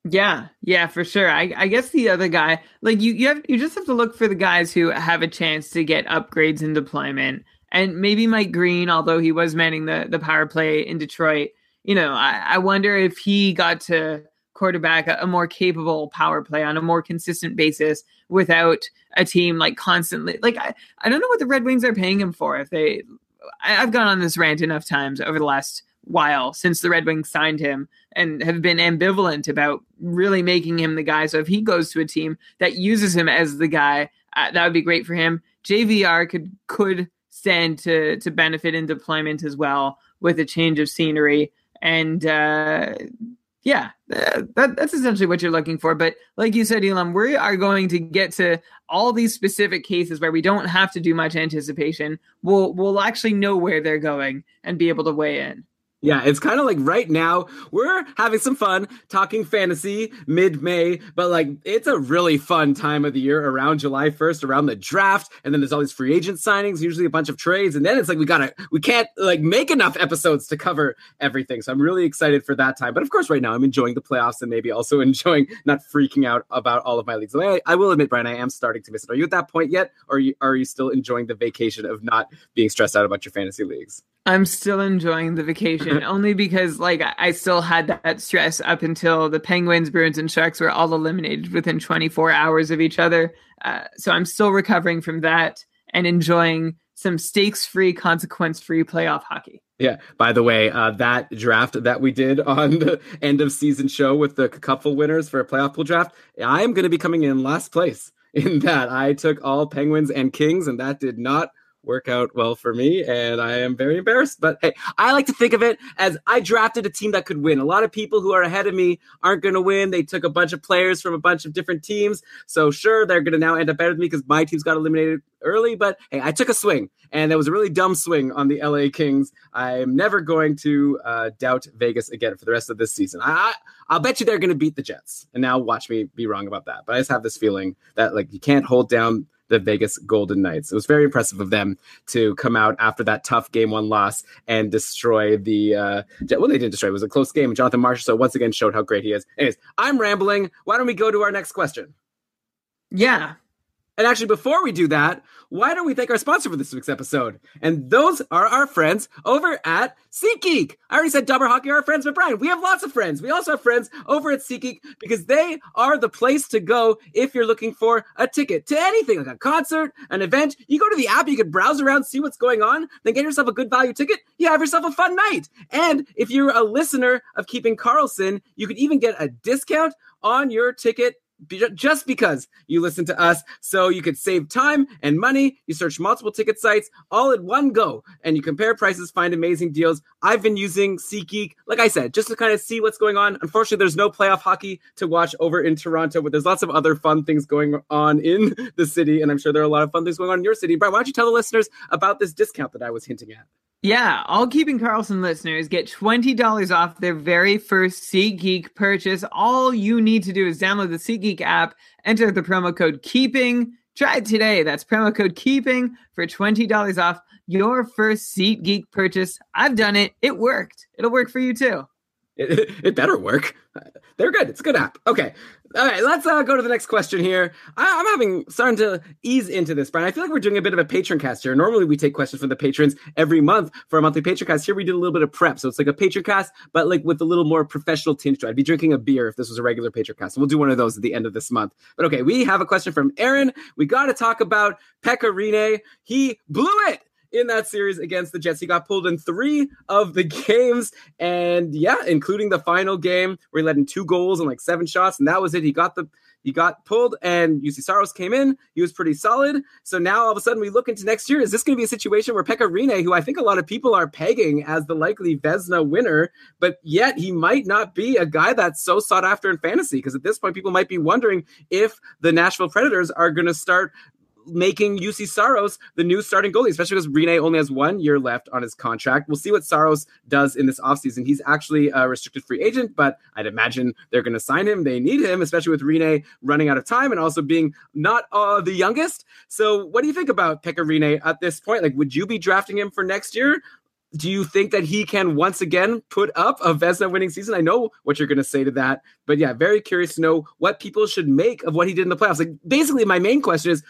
Yeah, yeah, for sure. I, I guess the other guy, like you, you have you just have to look for the guys who have a chance to get upgrades in deployment. And maybe Mike Green, although he was manning the the power play in Detroit, you know, I, I wonder if he got to quarterback a, more capable power play on a more consistent basis without a team like constantly like I, I don't know what the Red Wings are paying him for if they I, I've gone on this rant enough times over the last while since the Red Wings signed him and have been ambivalent about really making him the guy. So if he goes to a team that uses him as the guy, uh, that would be great for him. JVR could could stand to to benefit in deployment as well with a change of scenery and uh, yeah, uh, that, that's essentially what you're looking for. But like you said, Elam, we are going to get to all these specific cases where we don't have to do much anticipation. We'll we'll actually know where they're going and be able to weigh in. Yeah, it's kind of like right now we're having some fun talking fantasy mid May, but like it's a really fun time of the year around July 1st, around the draft. And then there's all these free agent signings, usually a bunch of trades. And then it's like we gotta, we can't like make enough episodes to cover everything. So I'm really excited for that time. But of course, right now I'm enjoying the playoffs and maybe also enjoying not freaking out about all of my leagues. I, I will admit, Brian, I am starting to miss it. Are you at that point yet? Or are you, are you still enjoying the vacation of not being stressed out about your fantasy leagues? I'm still enjoying the vacation only because like I still had that stress up until the Penguins, Bruins, and Sharks were all eliminated within 24 hours of each other. Uh, so I'm still recovering from that and enjoying some stakes-free, consequence-free playoff hockey. Yeah. By the way, uh, that draft that we did on the end of season show with the couple winners for a playoff pool draft, I am going to be coming in last place in that. I took all Penguins and Kings, and that did not work out well for me, and I am very embarrassed. But hey, I like to think of it as I drafted a team that could win. A lot of people who are ahead of me aren't going to win. They took a bunch of players from a bunch of different teams. So sure, they're going to now end up better than me because my team's got eliminated early. But hey, I took a swing, and that was a really dumb swing on the LA Kings. I'm never going to uh, doubt Vegas again for the rest of this season. I, I'll bet you they're going to beat the Jets, and now watch me be wrong about that. But I just have this feeling that like you can't hold down the Vegas Golden Knights. It was very impressive of them to come out after that tough game one loss and destroy the. Uh, well, they didn't destroy. It was a close game. Jonathan Marchessault once again showed how great he is. Anyways, I'm rambling. Why don't we go to our next question? Yeah, and actually, before we do that, why don't we thank our sponsor for this week's episode? And those are our friends over at SeatGeek. I already said Dobber Hockey are our friends, but Brian, we have lots of friends. We also have friends over at SeatGeek because they are the place to go if you're looking for a ticket to anything like a concert, an event. You go to the app, you can browse around, see what's going on, then get yourself a good value ticket. You have yourself a fun night. And if you're a listener of Keeping Karlsson, you could even get a discount on your ticket just because you listen to us. So you could save time and money. You search multiple ticket sites all at one go and you compare prices find amazing deals. I've been using SeatGeek like i said just to kind of see what's going on. Unfortunately there's no playoff hockey to watch over in toronto but there's lots of other fun things going on in the city and i'm sure there are a lot of fun things going on in your city. Brian, why don't you tell the listeners about this discount that i was hinting at yeah, all Keeping Karlsson listeners get $20 off their very first SeatGeek purchase. All you need to do is download the SeatGeek app, enter the promo code KEEPING. Try it today. That's promo code KEEPING for $20 off your first SeatGeek purchase. I've done it. It worked. It'll work for you too. It, it better work. They're good. It's a good app. Okay. All right. Let's uh, go to the next question here. I, am having starting to ease into this, Brian. I feel like we're doing a bit of a patron cast here. Normally we take questions from the patrons every month for a monthly patron cast. Here we did a little bit of prep. So it's like a patron cast, but like with a little more professional tinge. I'd be drinking a beer if this was a regular patron cast. We'll do one of those at the end of this month. But okay, we have a question from Aaron. We got to talk about Pekka Rinne. He blew it in that series against the Jets. He got pulled in three of the games, and yeah, including the final game where he led in two goals and like seven shots, and that was it. He got the he got pulled, and Juuse Saros came in. He was pretty solid. So now all of a sudden we look into next year. Is this going to be a situation where Pekka who I think a lot of people are pegging as the likely Vezina winner, but yet he might not be a guy that's so sought after in fantasy? Because at this point, people might be wondering if the Nashville Predators are going to start making Juuse Saros the new starting goalie, especially because Rinne only has one year left on his contract. We'll see what Saros does in this offseason. He's actually a restricted free agent, but I'd imagine they're going to sign him. They need him, especially with Rinne running out of time and also being not uh, the youngest. So, what do you think about Pekka Rinne at this point? Like, would you be drafting him for next year? Do you think that he can once again put up a Vezina winning season? I know what you're going to say to that, but yeah, very curious to know what people should make of what he did in the playoffs. Like, basically, my main question is: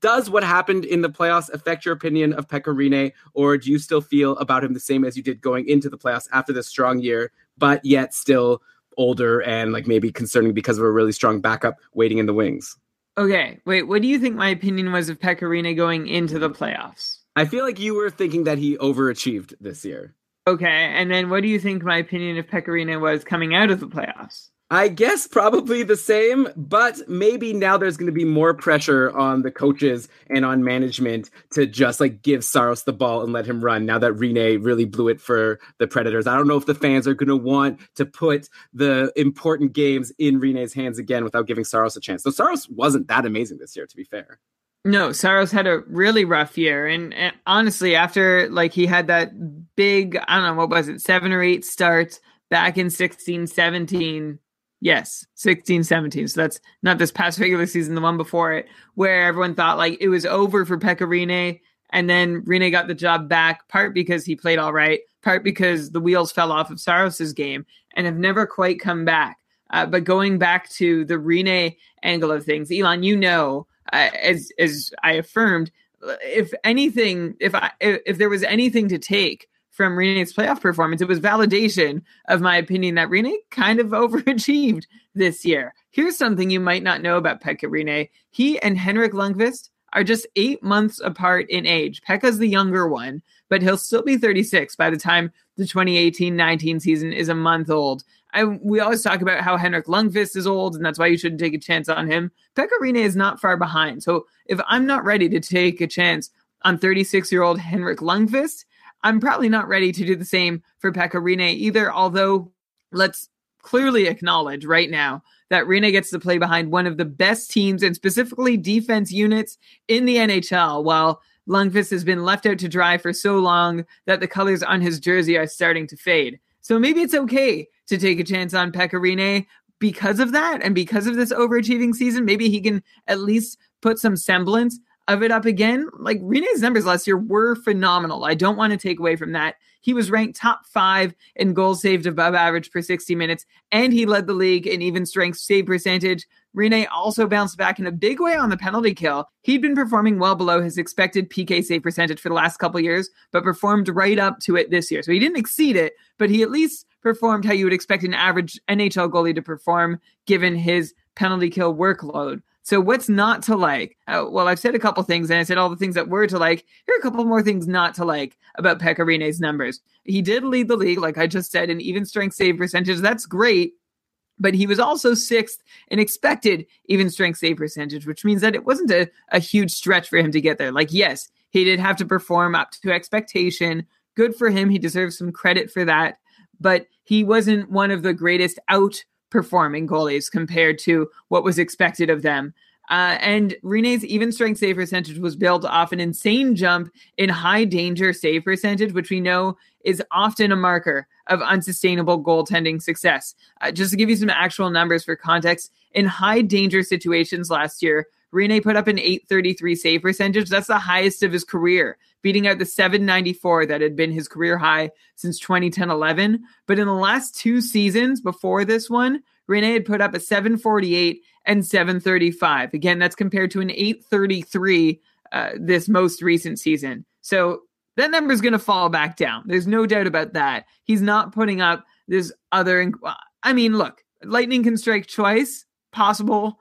Does what happened in the playoffs affect your opinion of Pekka or do you still feel about him the same as you did going into the playoffs after this strong year, but yet still older and like maybe concerning because of a really strong backup waiting in the wings? Okay, wait. What do you think my opinion was of Pekka going into the playoffs? I feel like you were thinking that he overachieved this year. Okay, and then what do you think my opinion of Pekka Rinne was coming out of the playoffs? I guess probably the same, but maybe now there's going to be more pressure on the coaches and on management to just like give Saros the ball and let him run now that Rinne really blew it for the Predators. I don't know if the fans are going to want to put the important games in Rinne's hands again without giving Saros a chance. So Saros wasn't that amazing this year, to be fair. No, Saros had a really rough year. And, and, honestly, after like he had that big, I don't know, what was it, seven or eight starts back in 16, 17. Yes, 16, 17. So that's not this past regular season, the one before it, where everyone thought like it was over for Pekka Rinne. And then Rinne got the job back, part because he played all right, part because the wheels fell off of Saros's game and have never quite come back. Uh, but going back to the Rinne angle of things, Elon, you know, as as I affirmed, if anything, if I if, there was anything to take from Rinne's playoff performance, it was validation of my opinion that Rinne kind of overachieved this year. Here's something you might not know about Pekka Rinne. He and Henrik Lundqvist are just eight months apart in age. Pekka's the younger one, but he'll still be 36 by the time the 2018-19 season is a month old. I, we always talk about how Henrik Lundqvist is old, and that's why you shouldn't take a chance on him. Pekka Rinne is not far behind. So if I'm not ready to take a chance on 36 year old Henrik Lundqvist, I'm probably not ready to do the same for Pekka Rinne either. Although, let's clearly acknowledge right now that Rinne gets to play behind one of the best teams and specifically defense units in the NHL, while Lundqvist has been left out to dry for so long that the colors on his jersey are starting to fade. So maybe it's okay to take a chance on Pekka Rinne because of that and because of this overachieving season. Maybe he can at least put some semblance of it up again. Like Rinne's numbers last year were phenomenal. I don't want to take away from that. He was ranked top five in goals saved above average per 60 minutes, and he led the league in even strength save percentage. Rinne also bounced back in a big way on the penalty kill. He'd been performing well below his expected PK save percentage for the last couple years, but performed right up to it this year. So he didn't exceed it, but he at least performed how you would expect an average NHL goalie to perform given his penalty kill workload. So what's not to like? Uh, well, I've said a couple things, and I said all the things that were to like. Here are a couple more things not to like about Pekka Rinne's numbers. He did lead the league, like I just said, in even strength save percentage. That's great, but he was also sixth in expected even strength save percentage, which means that it wasn't a, a huge stretch for him to get there. Like, yes, he did have to perform up to expectation. Good for him. He deserves some credit for that. But he wasn't one of the greatest outperforming goalies compared to what was expected of them. Uh, and Rinne's even strength save percentage was built off an insane jump in high danger save percentage, which we know is often a marker of unsustainable goaltending success. Uh, just to give you some actual numbers for context, in high danger situations last year, Rinne put up an 833 save percentage. That's the highest of his career, beating out the 794 that had been his career high since 2010 11. But in the last two seasons before this one, Rinne had put up a 748 and 735. Again, that's compared to an 833 uh, this most recent season. So that number is going to fall back down. There's no doubt about that. He's not putting up this other. I mean, look, lightning can strike twice, possible,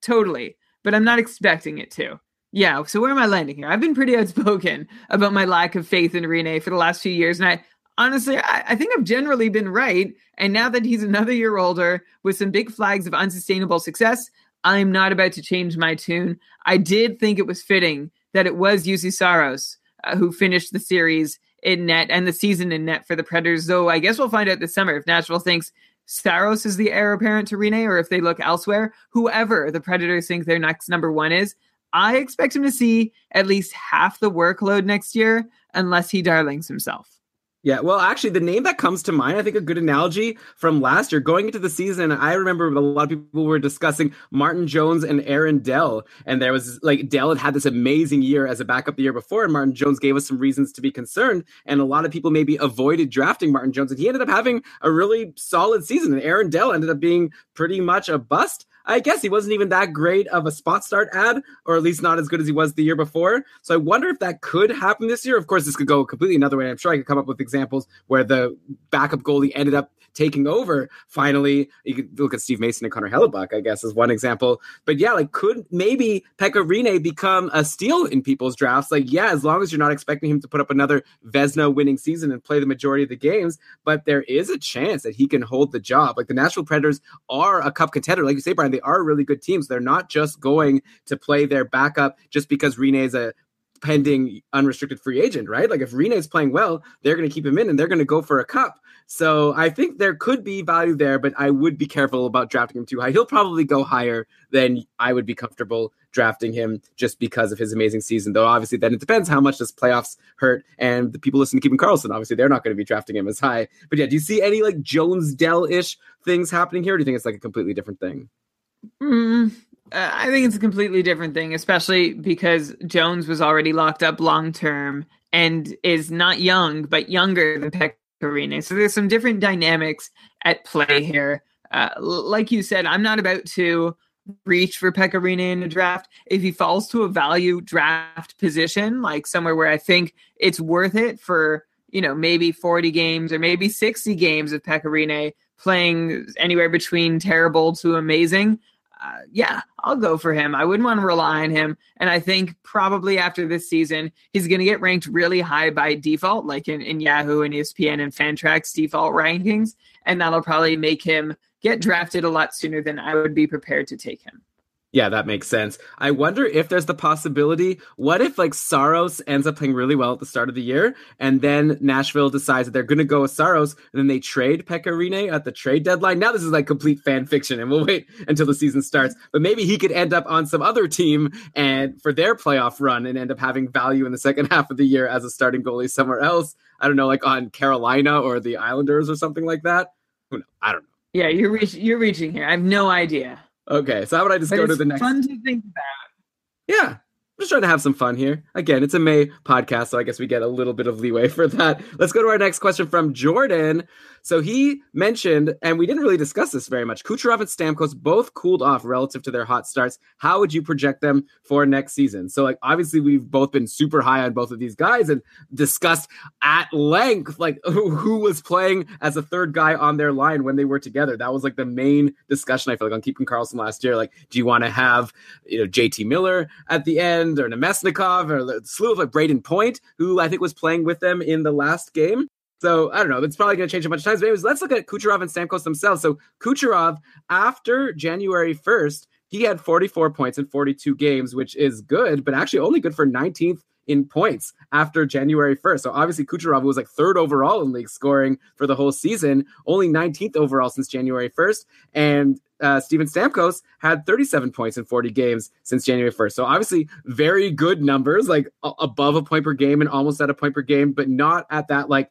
totally, but I'm not expecting it to. Yeah, so where am I landing here? I've been pretty outspoken about my lack of faith in Rinne for the last few years, and I honestly, I, I, think I've generally been right. And now that he's another year older with some big flags of unsustainable success, I'm not about to change my tune. I did think it was fitting that it was Juuse Saros uh, who finished the series in net and the season in net for the Predators. Though I guess we'll find out this summer if Nashville thinks Saros is the heir apparent to Rinne or if they look elsewhere. Whoever the Predators think their next number one is, I expect him to see at least half the workload next year unless he darlings himself. Yeah, well, actually, the name that comes to mind, I think a good analogy from last year, going into the season, I remember a lot of people were discussing Martin Jones and Aaron Dell. And there was like, Dell had had this amazing year as a backup the year before, and Martin Jones gave us some reasons to be concerned. And a lot of people maybe avoided drafting Martin Jones, and he ended up having a really solid season. And Aaron Dell ended up being pretty much a bust. I guess he wasn't even that great of a spot start ad, or at least not as good as he was the year before. So I wonder if that could happen this year. Of course, this could go completely another way. I'm sure I could come up with examples where the backup goalie ended up taking over finally. You could look at Steve Mason and Connor Hellebuyck, I guess, as one example. But yeah, like could maybe Pekka become a steal in people's drafts? Like, yeah, as long as you're not expecting him to put up another Vezina winning season and play the majority of the games, but there is a chance that he can hold the job. Like the Nashville Predators are a cup contender. Like you say, Brian, they are really good teams. They're not just going to play their backup just because Rinne is a pending unrestricted free agent, right? Like if Rinne is playing well, they're going to keep him in and they're going to go for a cup. So I think there could be value there, but I would be careful about drafting him too high. He'll probably go higher than I would be comfortable drafting him just because of his amazing season. Though obviously, then it depends how much does playoffs hurt. And the people listening to Keeping Karlsson, obviously, they're not going to be drafting him as high. But yeah, do you see any like Jones Dell ish things happening here? Or do you think it's like a completely different thing? Mm, uh, I think it's a completely different thing, especially because Jones was already locked up long term and is not young, but younger than Pekka Rinne. So there's some different dynamics at play here. Uh, like you said, I'm not about to reach for Pekka Rinne in a draft. If he falls to a value draft position, like somewhere where I think it's worth it for, you know, maybe 40 games or maybe 60 games of Pekka Rinne playing anywhere between terrible to amazing, uh, yeah, I'll go for him. I wouldn't want to rely on him. And I think probably after this season, he's going to get ranked really high by default, like in, in Yahoo and ESPN and Fantrax default rankings. And that'll probably make him get drafted a lot sooner than I would be prepared to take him. Yeah, that makes sense. I wonder if there's the possibility. What if like Saros ends up playing really well at the start of the year, and then Nashville decides that they're going to go with Saros, and then they trade Pekka Rinne at the trade deadline? Now this is like complete fan fiction, and we'll wait until the season starts. But maybe he could end up on some other team and for their playoff run, and end up having value in the second half of the year as a starting goalie somewhere else. I don't know, like on Carolina or the Islanders or something like that. I don't know. Yeah, you're reach- you're reaching here. I have no idea. Okay, so how about I just go to the next? Fun to think about. Yeah, just trying to have some fun here. Again, it's a May podcast, so I guess we get a little bit of leeway for that. Let's go to our next question from Jordan. So he mentioned, and we didn't really discuss this very much. Kucherov and Stamkos both cooled off relative to their hot starts. How would you project them for next season? So, like, obviously, we've both been super high on both of these guys and discussed at length, like, who was playing as a third guy on their line when they were together. That was like the main discussion I feel like on Keeping Karlsson last year. Like, do you want to have, you know, JT Miller at the end or Namestnikov or a slew of like Brayden Point, who I think was playing with them in the last game? So I don't know. It's probably going to change a bunch of times. But anyways, let's look at Kucherov and Stamkos themselves. So Kucherov, after January 1st, he had 44 points in 42 games, which is good, but actually only good for 19th in points after January 1st. So obviously Kucherov was like third overall in league scoring for the whole season, only 19th overall since January 1st. And uh, Steven Stamkos had 37 points in 40 games since January 1st. So obviously very good numbers, like a- above a point per game and almost at a point per game, but not at that like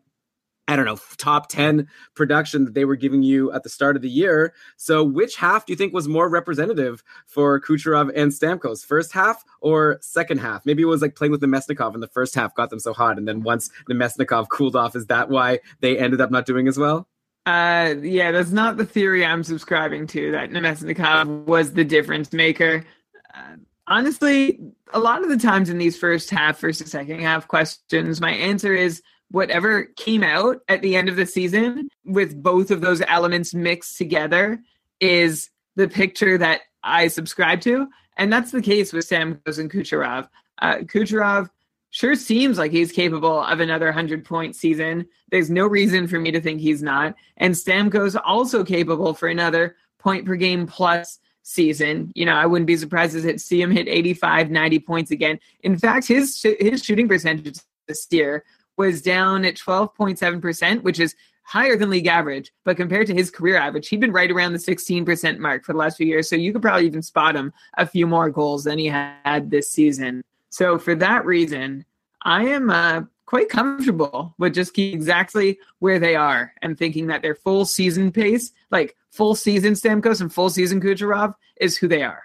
I don't know, top 10 production that they were giving you at the start of the year. So, which half do you think was more representative for Kucherov and Stamkos? First half or second half? Maybe it was like playing with Namestnikov in the first half got them so hot. And then once Namestnikov cooled off, is that why they ended up not doing as well? Uh, yeah, that's not the theory I'm subscribing to. That Namestnikov was the difference maker. Uh, honestly, a lot of the times in these first half versus second half questions, my answer is whatever came out at the end of the season with both of those elements mixed together is the picture that I subscribe to. And that's the case with Stamkos and Kucherov. Uh, Kucherov sure seems like he's capable of another 100 point season. There's no reason for me to think he's not. And Stamkos also capable for another point per game plus season. You know, I wouldn't be surprised to see him hit 85, 90 points again. In fact, his his shooting percentage this year was down at 12.7%, which is higher than league average. But compared to his career average, he'd been right around the 16% mark for the last few years. So you could probably even spot him a few more goals than he had this season. So for that reason, I am uh, quite comfortable with just exactly where they are and thinking that their full season pace, like full season Stamkos and full season Kucherov, is who they are.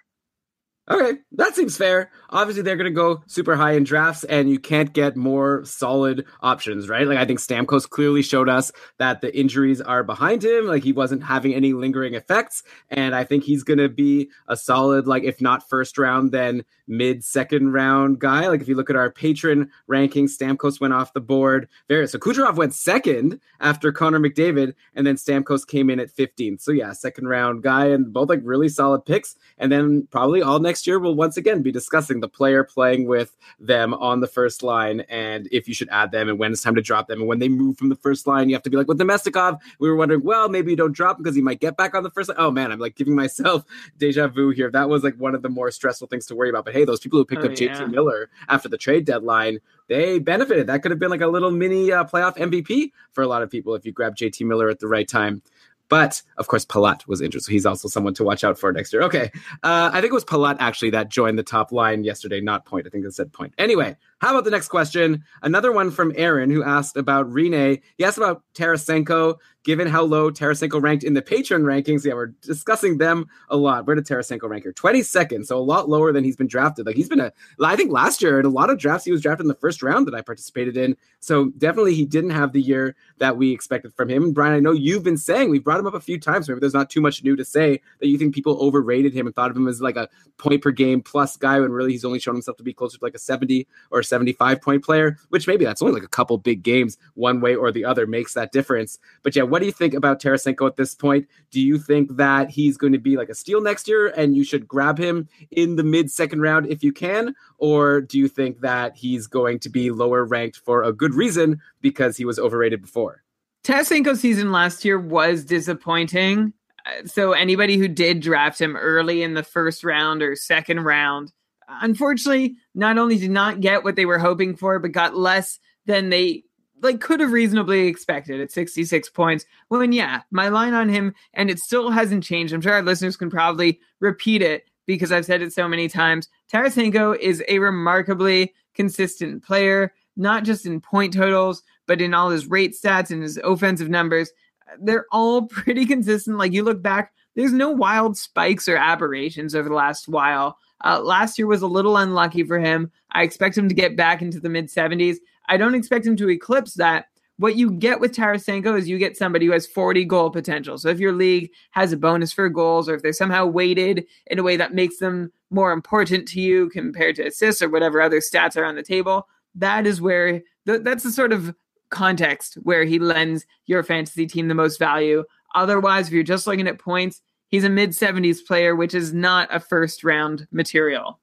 Okay, that seems fair. Obviously, they're going to go super high in drafts, and you can't get more solid options, right? Like, I think Stamkos clearly showed us that the injuries are behind him. Like, he wasn't having any lingering effects. And I think he's going to be a solid, like, if not first round, then mid second round guy. Like, if you look at our patron rankings, Stamkos went off the board. There, so Kucherov went second after Connor McDavid, and then Stamkos came in at 15th. So, yeah, second round guy, and both like really solid picks. And then probably all next next year we'll once again be discussing the player playing with them on the first line and if you should add them and when it's time to drop them. And when they move from the first line, you have to be like with Namestnikov, we were wondering, well, maybe you don't drop because he might get back on the first line. Oh man, I'm like giving myself deja vu here. That was like one of the more stressful things to worry about. But hey, those people who picked oh, up yeah. JT Miller after the trade deadline, they benefited. That could have been like a little mini uh, playoff MVP for a lot of people if you grab JT Miller at the right time. But of course, Palat was injured, so he's also someone to watch out for next year. Okay, uh, I think it was Palat actually that joined the top line yesterday, not Point. I think it said Point. Anyway, how about the next question? Another one from Aaron who asked about Rinne. He asked about Tarasenko, given how low Tarasenko ranked in the patron rankings. Yeah, we're discussing them a lot. Where did Tarasenko rank here? 22nd, so a lot lower than he's been drafted. Like he's been a, I think last year in a lot of drafts he was drafted in the first round that I participated in. So definitely he didn't have the year that we expected from him. Brian, I know you've been saying we've brought him up a few times. Maybe there's not too much new to say that you think people overrated him and thought of him as like a point per game plus guy when really he's only shown himself to be closer to like a 70 or 75 point player, which maybe that's only like a couple big games one way or the other makes that difference. But yeah, what do you think about Tarasenko at this point? Do you think that he's going to be like a steal next year and you should grab him in the mid second round if you can? Or do you think that he's going to be lower ranked for a good reason because he was overrated before? Tarasenko's season last year was disappointing. Uh, so anybody who did draft him early in the first round or second round unfortunately, not only did not get what they were hoping for, but got less than they like could have reasonably expected at 66 points. When yeah, my line on him, and it still hasn't changed. I'm sure our listeners can probably repeat it because I've said it so many times. Tarasenko is a remarkably consistent player, not just in point totals, but in all his rate stats and his offensive numbers. They're all pretty consistent. Like you look back, there's no wild spikes or aberrations over the last while. Uh, last year was a little unlucky for him. I expect him to get back into the mid 70s. I don't expect him to eclipse that. What you get with Tarasenko is you get somebody who has 40 goal potential. So if your league has a bonus for goals or if they're somehow weighted in a way that makes them more important to you compared to assists or whatever other stats are on the table, that is where th- that's the sort of context where he lends your fantasy team the most value. Otherwise, if you're just looking at points, he's a mid 70s player, which is not a first round material.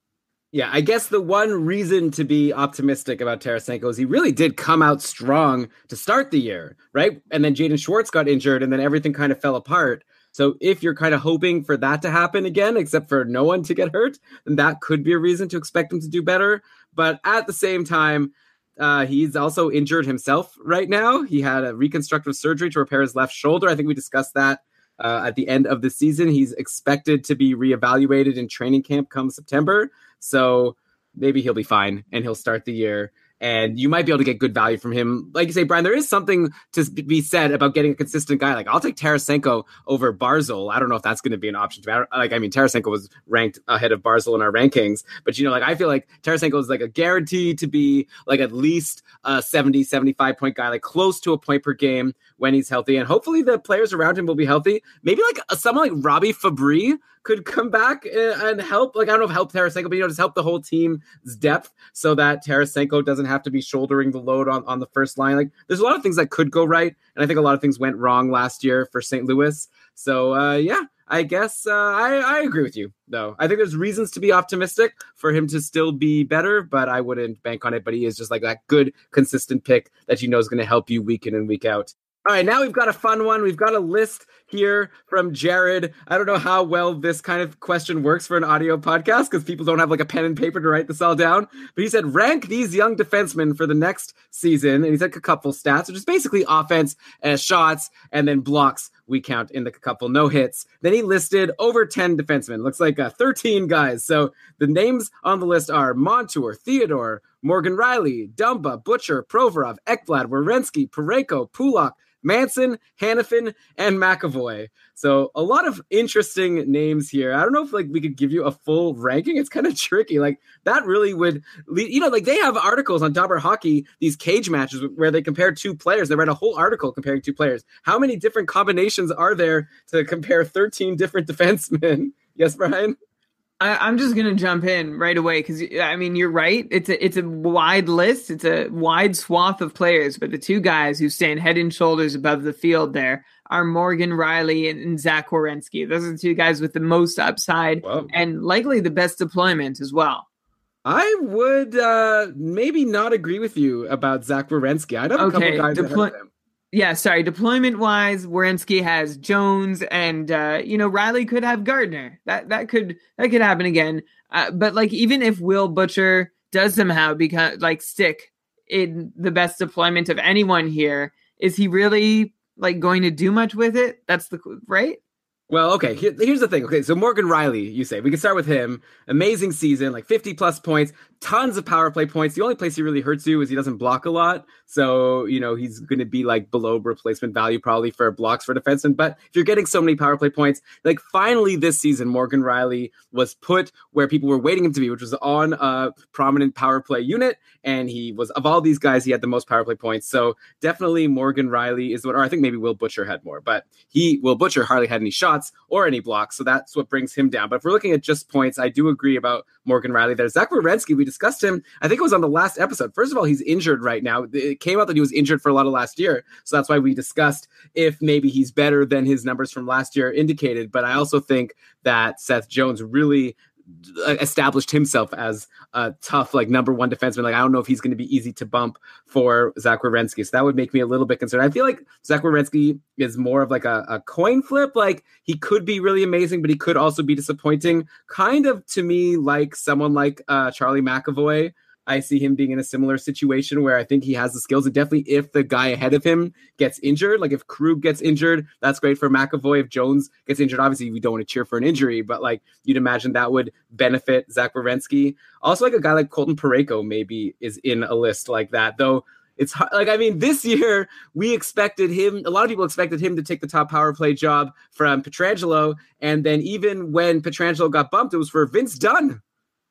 Yeah, I guess the one reason to be optimistic about Tarasenko is he really did come out strong to start the year, right? And then Jaden Schwartz got injured and then everything kind of fell apart. So if you're kind of hoping for that to happen again, except for no one to get hurt, then that could be a reason to expect him to do better. But at the same time, uh, he's also injured himself right now. He had a reconstructive surgery to repair his left shoulder. I think we discussed that uh, at the end of the season. He's expected to be reevaluated in training camp come September. So maybe he'll be fine and he'll start the year. And you might be able to get good value from him. Like you say, Brian, there is something to be said about getting a consistent guy. Like I'll take Tarasenko over Barzal. I don't know if that's going to be an option. Like I mean, Tarasenko was ranked ahead of Barzal in our rankings, but you know, like I feel like Tarasenko is like a guarantee to be like at least a 70, 75 point guy, like close to a point per game when he's healthy, and hopefully the players around him will be healthy. Maybe like someone like Robbie Fabbri could come back and help. Like I don't know if help Tarasenko, but you know, just help the whole team's depth so that Tarasenko doesn't have to be shouldering the load on, on the first line. Like there's a lot of things that could go right, and I think a lot of things went wrong last year for St. Louis. So uh, yeah, I guess uh, I, I agree with you though. I think there's reasons to be optimistic for him to still be better, but I wouldn't bank on it. But he is just like that good, consistent pick that you know is going to help you week in and week out. All right, now we've got a fun one. We've got a list here from Jared. I don't know how well this kind of question works for an audio podcast because people don't have like a pen and paper to write this all down. But he said, rank these young defensemen for the next season. And he's like a couple stats, which is basically offense, uh, shots, and then blocks we count in the couple no hits. Then he listed over 10 defensemen. Looks like uh, 13 guys. So the names on the list are Montour, Theodore, Morgan Rielly, Dumba, Butcher, Provorov, Ekblad, Werenski, Parayko, Pulock, Manson, Hanifin, and McAvoy. So a lot of interesting names here. I don't know if like we could give you a full ranking. It's kind of tricky. Like that really would lead, you know, like they have articles on Dobber Hockey, these cage matches where they compare two players. They read a whole article comparing two players. How many different combinations are there to compare 13 different defensemen? Yes, Brian? I, am just gonna jump in right away because I mean you're right. It's a it's a wide list. It's a wide swath of players, but the two guys who stand head and shoulders above the field there are Morgan Rielly and, Zach Werenski. Those are the two guys with the most upside Whoa. and likely the best deployment as well. I would uh maybe not agree with you about Zach Werenski. I know a okay, couple guys Deplo- yeah, sorry. Deployment wise, Werenski has Jones, and uh, you know Rielly could have Gardiner. That that could that could happen again. Uh, but like even if Will Butcher does somehow become like stick in the best deployment of anyone here, is he really like going to do much with it? That's the right. Well, okay. Here, here's the thing. Okay, so Morgan Rielly, you say we can start with him. Amazing season, like 50 plus points, tons of power play points. The only place he really hurts you is he doesn't block a lot. So you know he's going to be like below replacement value probably for blocks for defensemen. But if you're getting so many power play points, like finally this season, Morgan Rielly was put where people were waiting him to be, which was on a prominent power play unit, and he was of all these guys, he had the most power play points. So definitely Morgan Rielly is what, or I think maybe Will Butcher had more, but he Will Butcher hardly had any shots or any blocks, so that's what brings him down. But if we're looking at just points, I do agree about Morgan Rielly there. Zach Werenski, we discussed him. I think it was on the last episode. First of all, he's injured right now. It came out that he was injured for a lot of last year, so that's why we discussed if maybe he's better than his numbers from last year indicated. But I also think that Seth Jones really established himself as a tough, like number one defenseman. Like I don't know if he's going to be easy to bump for Zach Werenski. So that would make me a little bit concerned. I feel like Zach Werenski is more of like a, a coin flip. Like he could be really amazing, but he could also be disappointing. Kind of to me like someone like uh, Charlie McAvoy I see him being in a similar situation where I think he has the skills. And definitely, if the guy ahead of him gets injured, like if Krug gets injured, that's great for McAvoy. If Jones gets injured, obviously we don't want to cheer for an injury, but like you'd imagine that would benefit Zach Werenski. Also, like a guy like Colton Parayko maybe is in a list like that, though. It's like I mean, this year we expected him. A lot of people expected him to take the top power play job from Pietrangelo, and then even when Pietrangelo got bumped, it was for Vince Dunn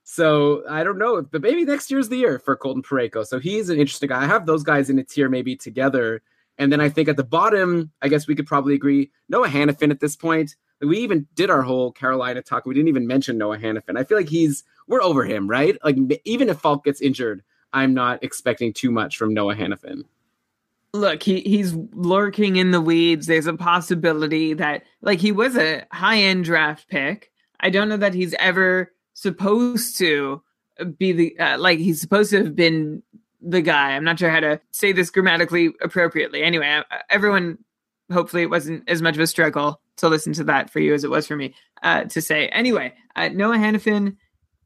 so I don't know, but maybe next year's the year for Colton Parayko. So he's an interesting guy. I have those guys in a tier maybe together. And then I think at the bottom, I guess we could probably agree Noah Hanifin at this point. We even did our whole Carolina talk. We didn't even mention Noah Hanifin. I feel like he's we're over him, right? Like even if Faulk gets injured, I'm not expecting too much from Noah Hanifin. Look, he he's lurking in the weeds. There's a possibility that like he was a high end draft pick. I don't know that he's ever supposed to be the uh, like he's supposed to have been the guy. I'm not sure how to say this grammatically appropriately. Anyway, uh, everyone, hopefully, it wasn't as much of a struggle to listen to that for you as it was for me uh, to say. Anyway, uh, Noah Hanifin,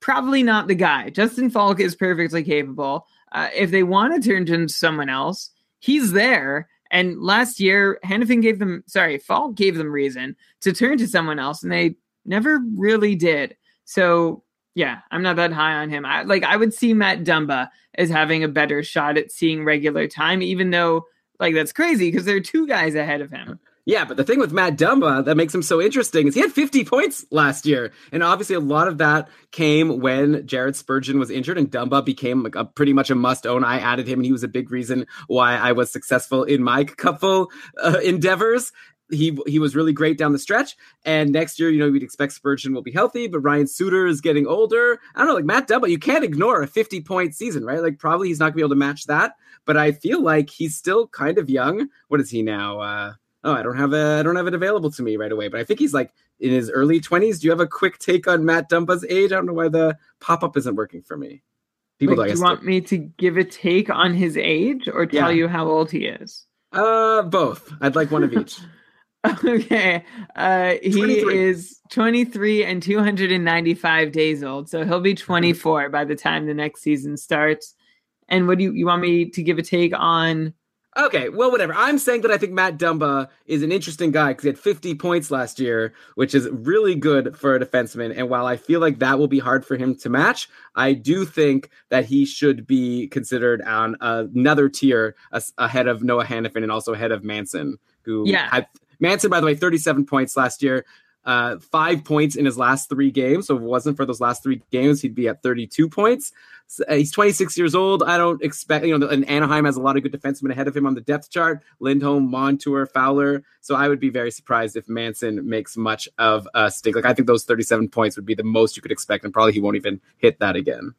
probably not the guy. Justin Faulk is perfectly capable. Uh, if they want to turn to someone else, he's there. And last year, Hanifin gave them, sorry, Faulk gave them reason to turn to someone else, and they never really did. So Yeah, I'm not that high on him. I like I would see Matt Dumba as having a better shot at seeing regular time, even though like that's crazy because there are two guys ahead of him. Yeah, but the thing with Matt Dumba that makes him so interesting is he had 50 points last year. And obviously, a lot of that came when Jared Spurgeon was injured and Dumba became like a pretty much a must own. I added him, and he was a big reason why I was successful in my couple uh, endeavors. He he was really great down the stretch. And next year, you know, we'd expect Spurgeon will be healthy, but Ryan Suter is getting older. I don't know, like Matt Dumba, you can't ignore a 50 point season, right? Like probably he's not gonna be able to match that. But I feel like he's still kind of young. What is he now? Uh oh, I don't have a, I don't have it available to me right away, but I think he's like in his early twenties. Do you have a quick take on Matt Dumba's age? I don't know why the pop up isn't working for me. People, Wait, do you want me to give a take on his age or tell yeah. you how old he is? Uh, both. I'd like one of each. okay. Uh, he 23. is 23 and 295 days old, so he'll be 24 by the time the next season starts. And what do you, you want me to give a take on? Okay, well, whatever. I'm saying that I think Matt Dumba is an interesting guy because he had 50 points last year, which is really good for a defenseman. And while I feel like that will be hard for him to match, I do think that he should be considered on another tier ahead of Noah Hanifin and also ahead of Manson, who yeah. had Manson, by the way, 37 points last year uh, five points in his last three games. So if it wasn't for those last three games, he'd be at 32 points. So, uh, he's 26 years old. I don't expect, you know, and Anaheim has a lot of good defensemen ahead of him on the depth chart Lindholm, Montour, Fowler. So I would be very surprised if Manson makes much of a stink. Like, I think those 37 points would be the most you could expect, and probably he won't even hit that again.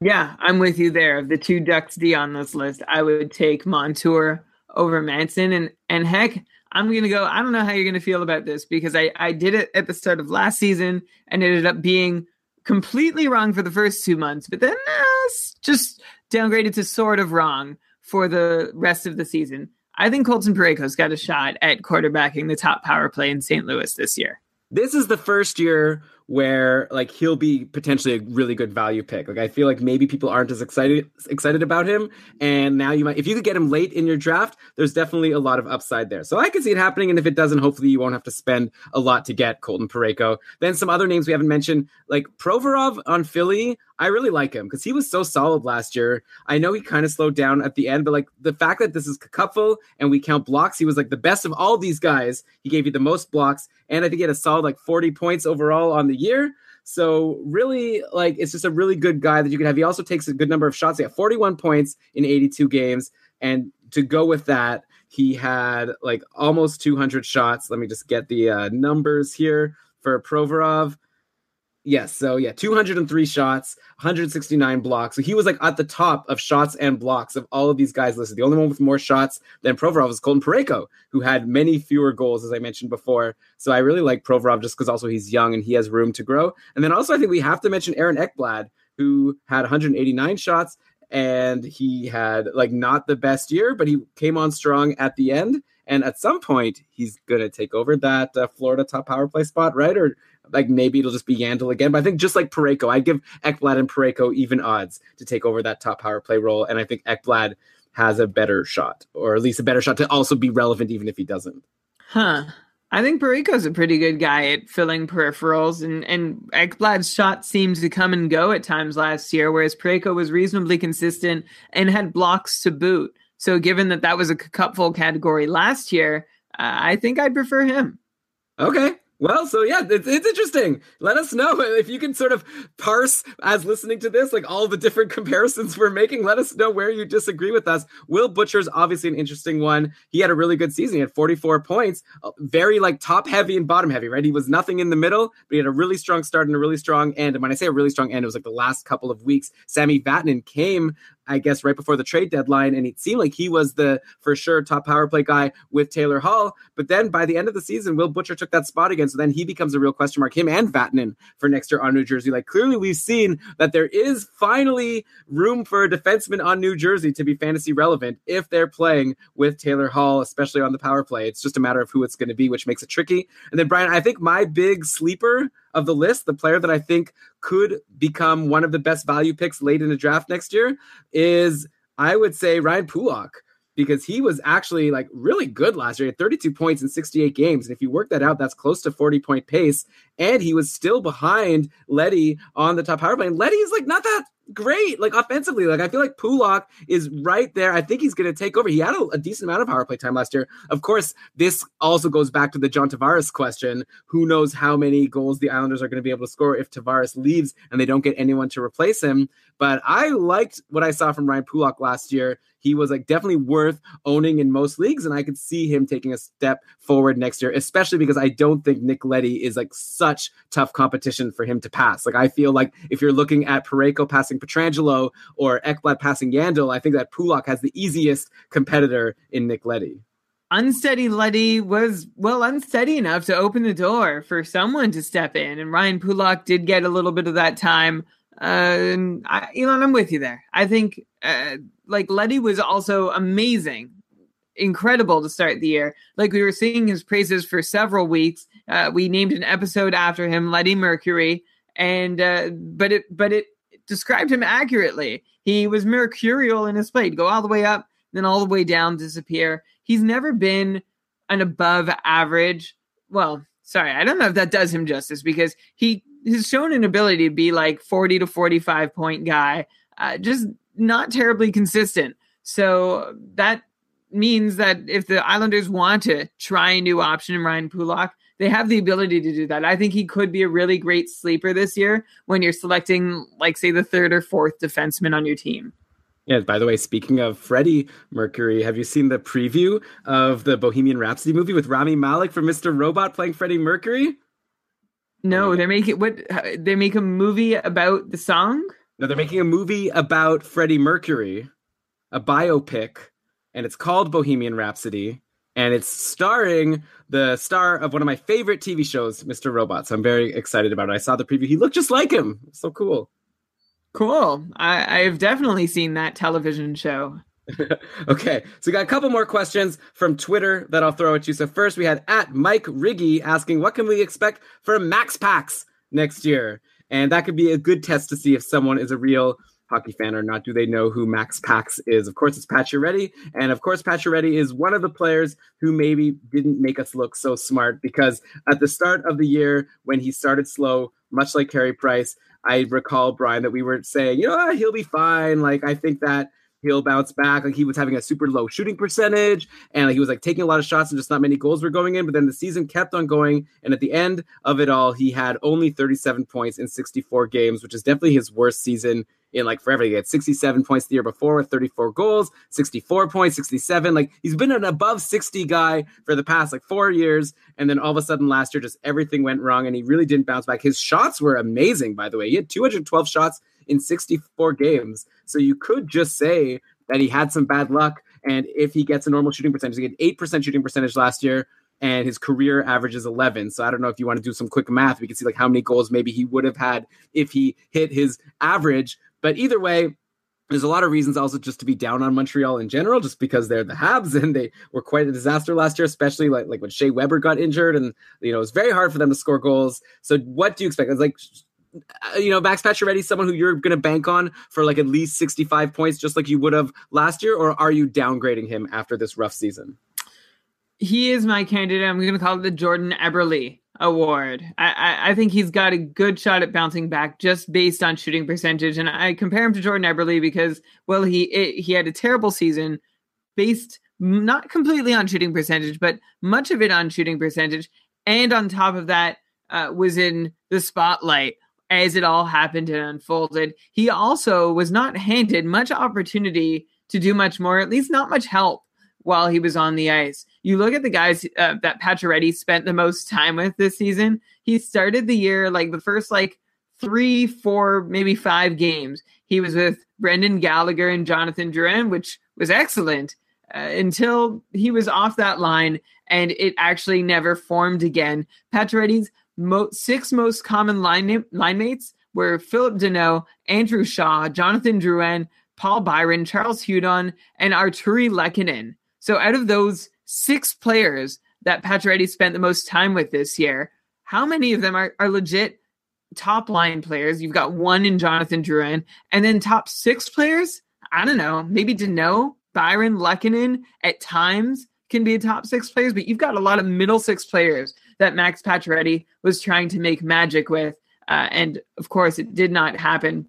Yeah, I'm with you there. Of the two Ducks D on this list, I would take Montour over Manson. And, and heck, I'm going to go. I don't know how you're going to feel about this because I, I did it at the start of last season and ended up being completely wrong for the first two months, but then uh, just downgraded to sort of wrong for the rest of the season. I think Colton Parayko's got a shot at quarterbacking the top power play in St. Louis this year. This is the first year where like he'll be potentially a really good value pick. Like I feel like maybe people aren't as excited excited about him, and now you might if you could get him late in your draft, there's definitely a lot of upside there. So I can see it happening, and if it doesn't, hopefully you won't have to spend a lot to get Colton Parayko. Then some other names we haven't mentioned, like Provorov on Philly. I really like him because he was so solid last year. I know he kind of slowed down at the end, but like the fact that this is Cupful and we count blocks, he was like the best of all these guys. He gave you the most blocks, and I think he had a solid like 40 points overall on the year. So really, like it's just a really good guy that you can have. He also takes a good number of shots. He had 41 points in 82 games, and to go with that, he had like almost 200 shots. Let me just get the uh, numbers here for Provorov. Yes, so yeah, 203 shots, 169 blocks. So he was like at the top of shots and blocks of all of these guys listed. The only one with more shots than Provorov was Colton Parayko, who had many fewer goals, as I mentioned before. So I really like Provorov just because also he's young and he has room to grow. And then also I think we have to mention Aaron Ekblad, who had 189 shots and he had like not the best year, but he came on strong at the end. And at some point, he's gonna take over that uh, Florida top power play spot, right? Or like maybe it'll just be Yandle again. But I think just like Parayko, I'd give Ekblad and Parayko even odds to take over that top power play role. And I think Ekblad has a better shot, or at least a better shot to also be relevant, even if he doesn't. Huh. I think Parayko's a pretty good guy at filling peripherals, and and Ekblad's shot seemed to come and go at times last year, whereas Parayko was reasonably consistent and had blocks to boot. So, given that that was a cupful category last year, uh, I think I'd prefer him. Okay, well, so yeah, it's, it's interesting. Let us know if you can sort of parse as listening to this, like all the different comparisons we're making. Let us know where you disagree with us. Will Butcher's obviously an interesting one. He had a really good season. He had 44 points, uh, very like top heavy and bottom heavy, right? He was nothing in the middle, but he had a really strong start and a really strong end. And when I say a really strong end, it was like the last couple of weeks. Sami Vatanen came I guess, right before the trade deadline. And it seemed like he was the for sure top power play guy with Taylor Hall. But then by the end of the season, Will Butcher took that spot again. So then he becomes a real question mark, him and Vatanen for next year on New Jersey. Like clearly we've seen that there is finally room for a defenseman on New Jersey to be fantasy relevant if they're playing with Taylor Hall, especially on the power play. It's just a matter of who it's going to be, which makes it tricky. And then Brian, I think my big sleeper of the list, the player that I think could become one of the best value picks late in the draft next year is, I would say, Ryan Pulock. because he was actually like really good last year. He had 32 points in 68 games. And if you work that out, that's close to 40 point pace. And he was still behind Leddy on the top power play. And Leddy is like not that great, like offensively. Like I feel like Pulock is right there. I think he's going to take over. He had a, a, decent amount of power play time last year. Of course, this also goes back to the John Tavares question. Who knows how many goals the Islanders are going to be able to score if Tavares leaves and they don't get anyone to replace him? But I liked what I saw from Ryan Pulock last year he was like definitely worth owning in most leagues, and I could see him taking a step forward next year, especially because I don't think Nick Leddy is like such tough competition for him to pass. Like I feel like if you're looking at Parayko passing Pietrangelo or Ekblad passing Yandle, I think that Pulock has the easiest competitor in Nick Leddy unsteady Leddy was well unsteady enough to open the door for someone to step in, and Ryan Pulock did get a little bit of that time. And I, Alon, I'm with you there. I think uh, like Leddy was also amazing, incredible to start the year. Like we were singing his praises for several weeks. Uh, we named an episode after him, Leddy Mercury, and uh, but it but it described him accurately. He was mercurial in his play, go all the way up, then all the way down, disappear. He's never been an above average. Well, sorry, I don't know if that does him justice because he has shown an ability to be like 40 to 45 point guy. Uh, just not terribly consistent. So that means that if the Islanders want to try a new option in Ryan Pulock, they have the ability to do that. I think he could be a really great sleeper this year when you're selecting, like, say, the third or fourth defenseman on your team. Yeah, by the way, speaking of Freddie Mercury, have you seen the preview of the Bohemian Rhapsody movie with Rami Malek for Mr. Robot playing Freddie Mercury? No, they're making what they make a movie about the song? No, they're making a movie about Freddie Mercury, a biopic, and it's called Bohemian Rhapsody, and it's starring the star of one of my favorite TV shows, Mr. Robot. So I'm very excited about it. I saw the preview. He looked just like him. So cool. Cool. I, I've definitely seen that television show. okay, so we got a couple more questions from Twitter that I'll throw at you. So first, we had at Mike Riggy asking, "What can we expect from Max Pax next year?" And that could be a good test to see if someone is a real hockey fan or not. Do they know who Max Pax is? Of course, it's Pacioretty. And of course, Pacioretty is one of the players who maybe didn't make us look so smart because at the start of the year, when he started slow, much like Carey Price, I recall, Brian, that we were saying, you know, he'll be fine. Like, I think that he'll bounce back. Like he was having a super low shooting percentage and like, he was like taking a lot of shots and just not many goals were going in. But then the season kept on going. And at the end of it all, he had only 37 points in 64 games, which is definitely his worst season in like forever. He had 67 points the year before with 34 goals, 64 points, 67. Like he's been an above 60 guy for the past like four years. And then all of a sudden last year, just everything went wrong and he really didn't bounce back. His shots were amazing, by the way. He had 212 shots in 64 games. So you could just say that he had some bad luck. And if he gets a normal shooting percentage, he had 8% shooting percentage last year and his career average is 11. So I don't know if you want to do some quick math. We can see like how many goals maybe he would have had if he hit his average. But either way, there's a lot of reasons also just to be down on Montreal in general, just because they're the Habs and they were quite a disaster last year, especially like, like when Shea Weber got injured and you know it's very hard for them to score goals. So what do you expect? It's like you know, Max Pacioretty, someone who you're going to bank on for like at least 65 points, just like you would have last year, or are you downgrading him after this rough season? He is my candidate. I'm going to call it the Jordan Eberle Award. I, I, I, think he's got a good shot at bouncing back just based on shooting percentage, and I compare him to Jordan Eberle because, well, he it, he had a terrible season based not completely on shooting percentage, but much of it on shooting percentage, and on top of that, uh, was in the spotlight as it all happened and unfolded. He also was not handed much opportunity to do much more, at least not much help while he was on the ice. You look at the guys uh, that Pacioretty spent the most time with this season. He started the year like the first like three, four, maybe five games. He was with Brendan Gallagher and Jonathan Drouin, which was excellent uh, until he was off that line and it actually never formed again. Pacioretty's mo- six most common line, line mates were Phillip Danault, Andrew Shaw, Jonathan Drouin, Paul Byron, Charles Hudon, and Artturi Lehkonen. So out of those six players that Pacioretty spent the most time with this year, how many of them are, are legit top line players? You've got one in Jonathan Drouin, and then top six players. I don't know, maybe Danault, Byron Lehkonen at times can be a top six players, but you've got a lot of middle six players that Max Pacioretty was trying to make magic with. Uh, and of course, it did not happen.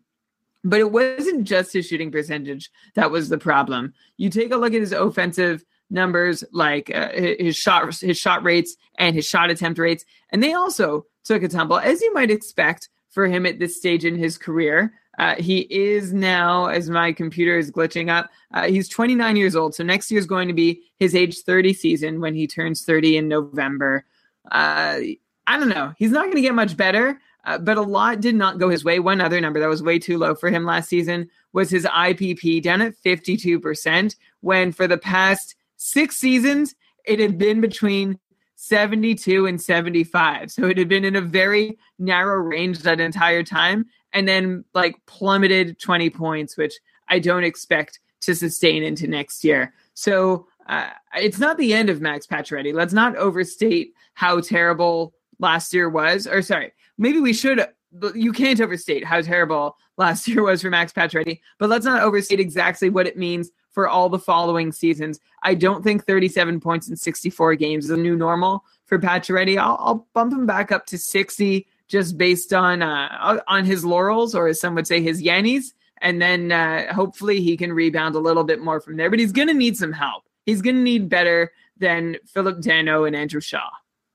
But it wasn't just his shooting percentage that was the problem. You take a look at his offensive numbers, like uh, his shot his shot rates and his shot attempt rates, and they also took a tumble, as you might expect for him at this stage in his career. Uh, he is now, as my computer is glitching up, uh, he's 29 years old. So next year is going to be his age 30 season when he turns 30 in November. Uh, I don't know. He's not going to get much better, uh, but a lot did not go his way. One other number that was way too low for him last season was his IPP down at 52%, when for the past six seasons, it had been between 72 and 75. So it had been in a very narrow range that entire time and then like plummeted 20 points, which I don't expect to sustain into next year. So uh, it's not the end of Max Pacioretty. Let's not overstate how terrible last year was. Or sorry, maybe we should. You can't overstate how terrible last year was for Max Pacioretty, but let's not overstate exactly what it means for all the following seasons. I don't think 37 points in 64 games is a new normal for Pacioretty. I'll, I'll bump him back up to 60 just based on uh, on his laurels, or as some would say, his yannies. And then uh, hopefully he can rebound a little bit more from there. But he's going to need some help. He's going to need better than Phillip Danault and Andrew Shaw.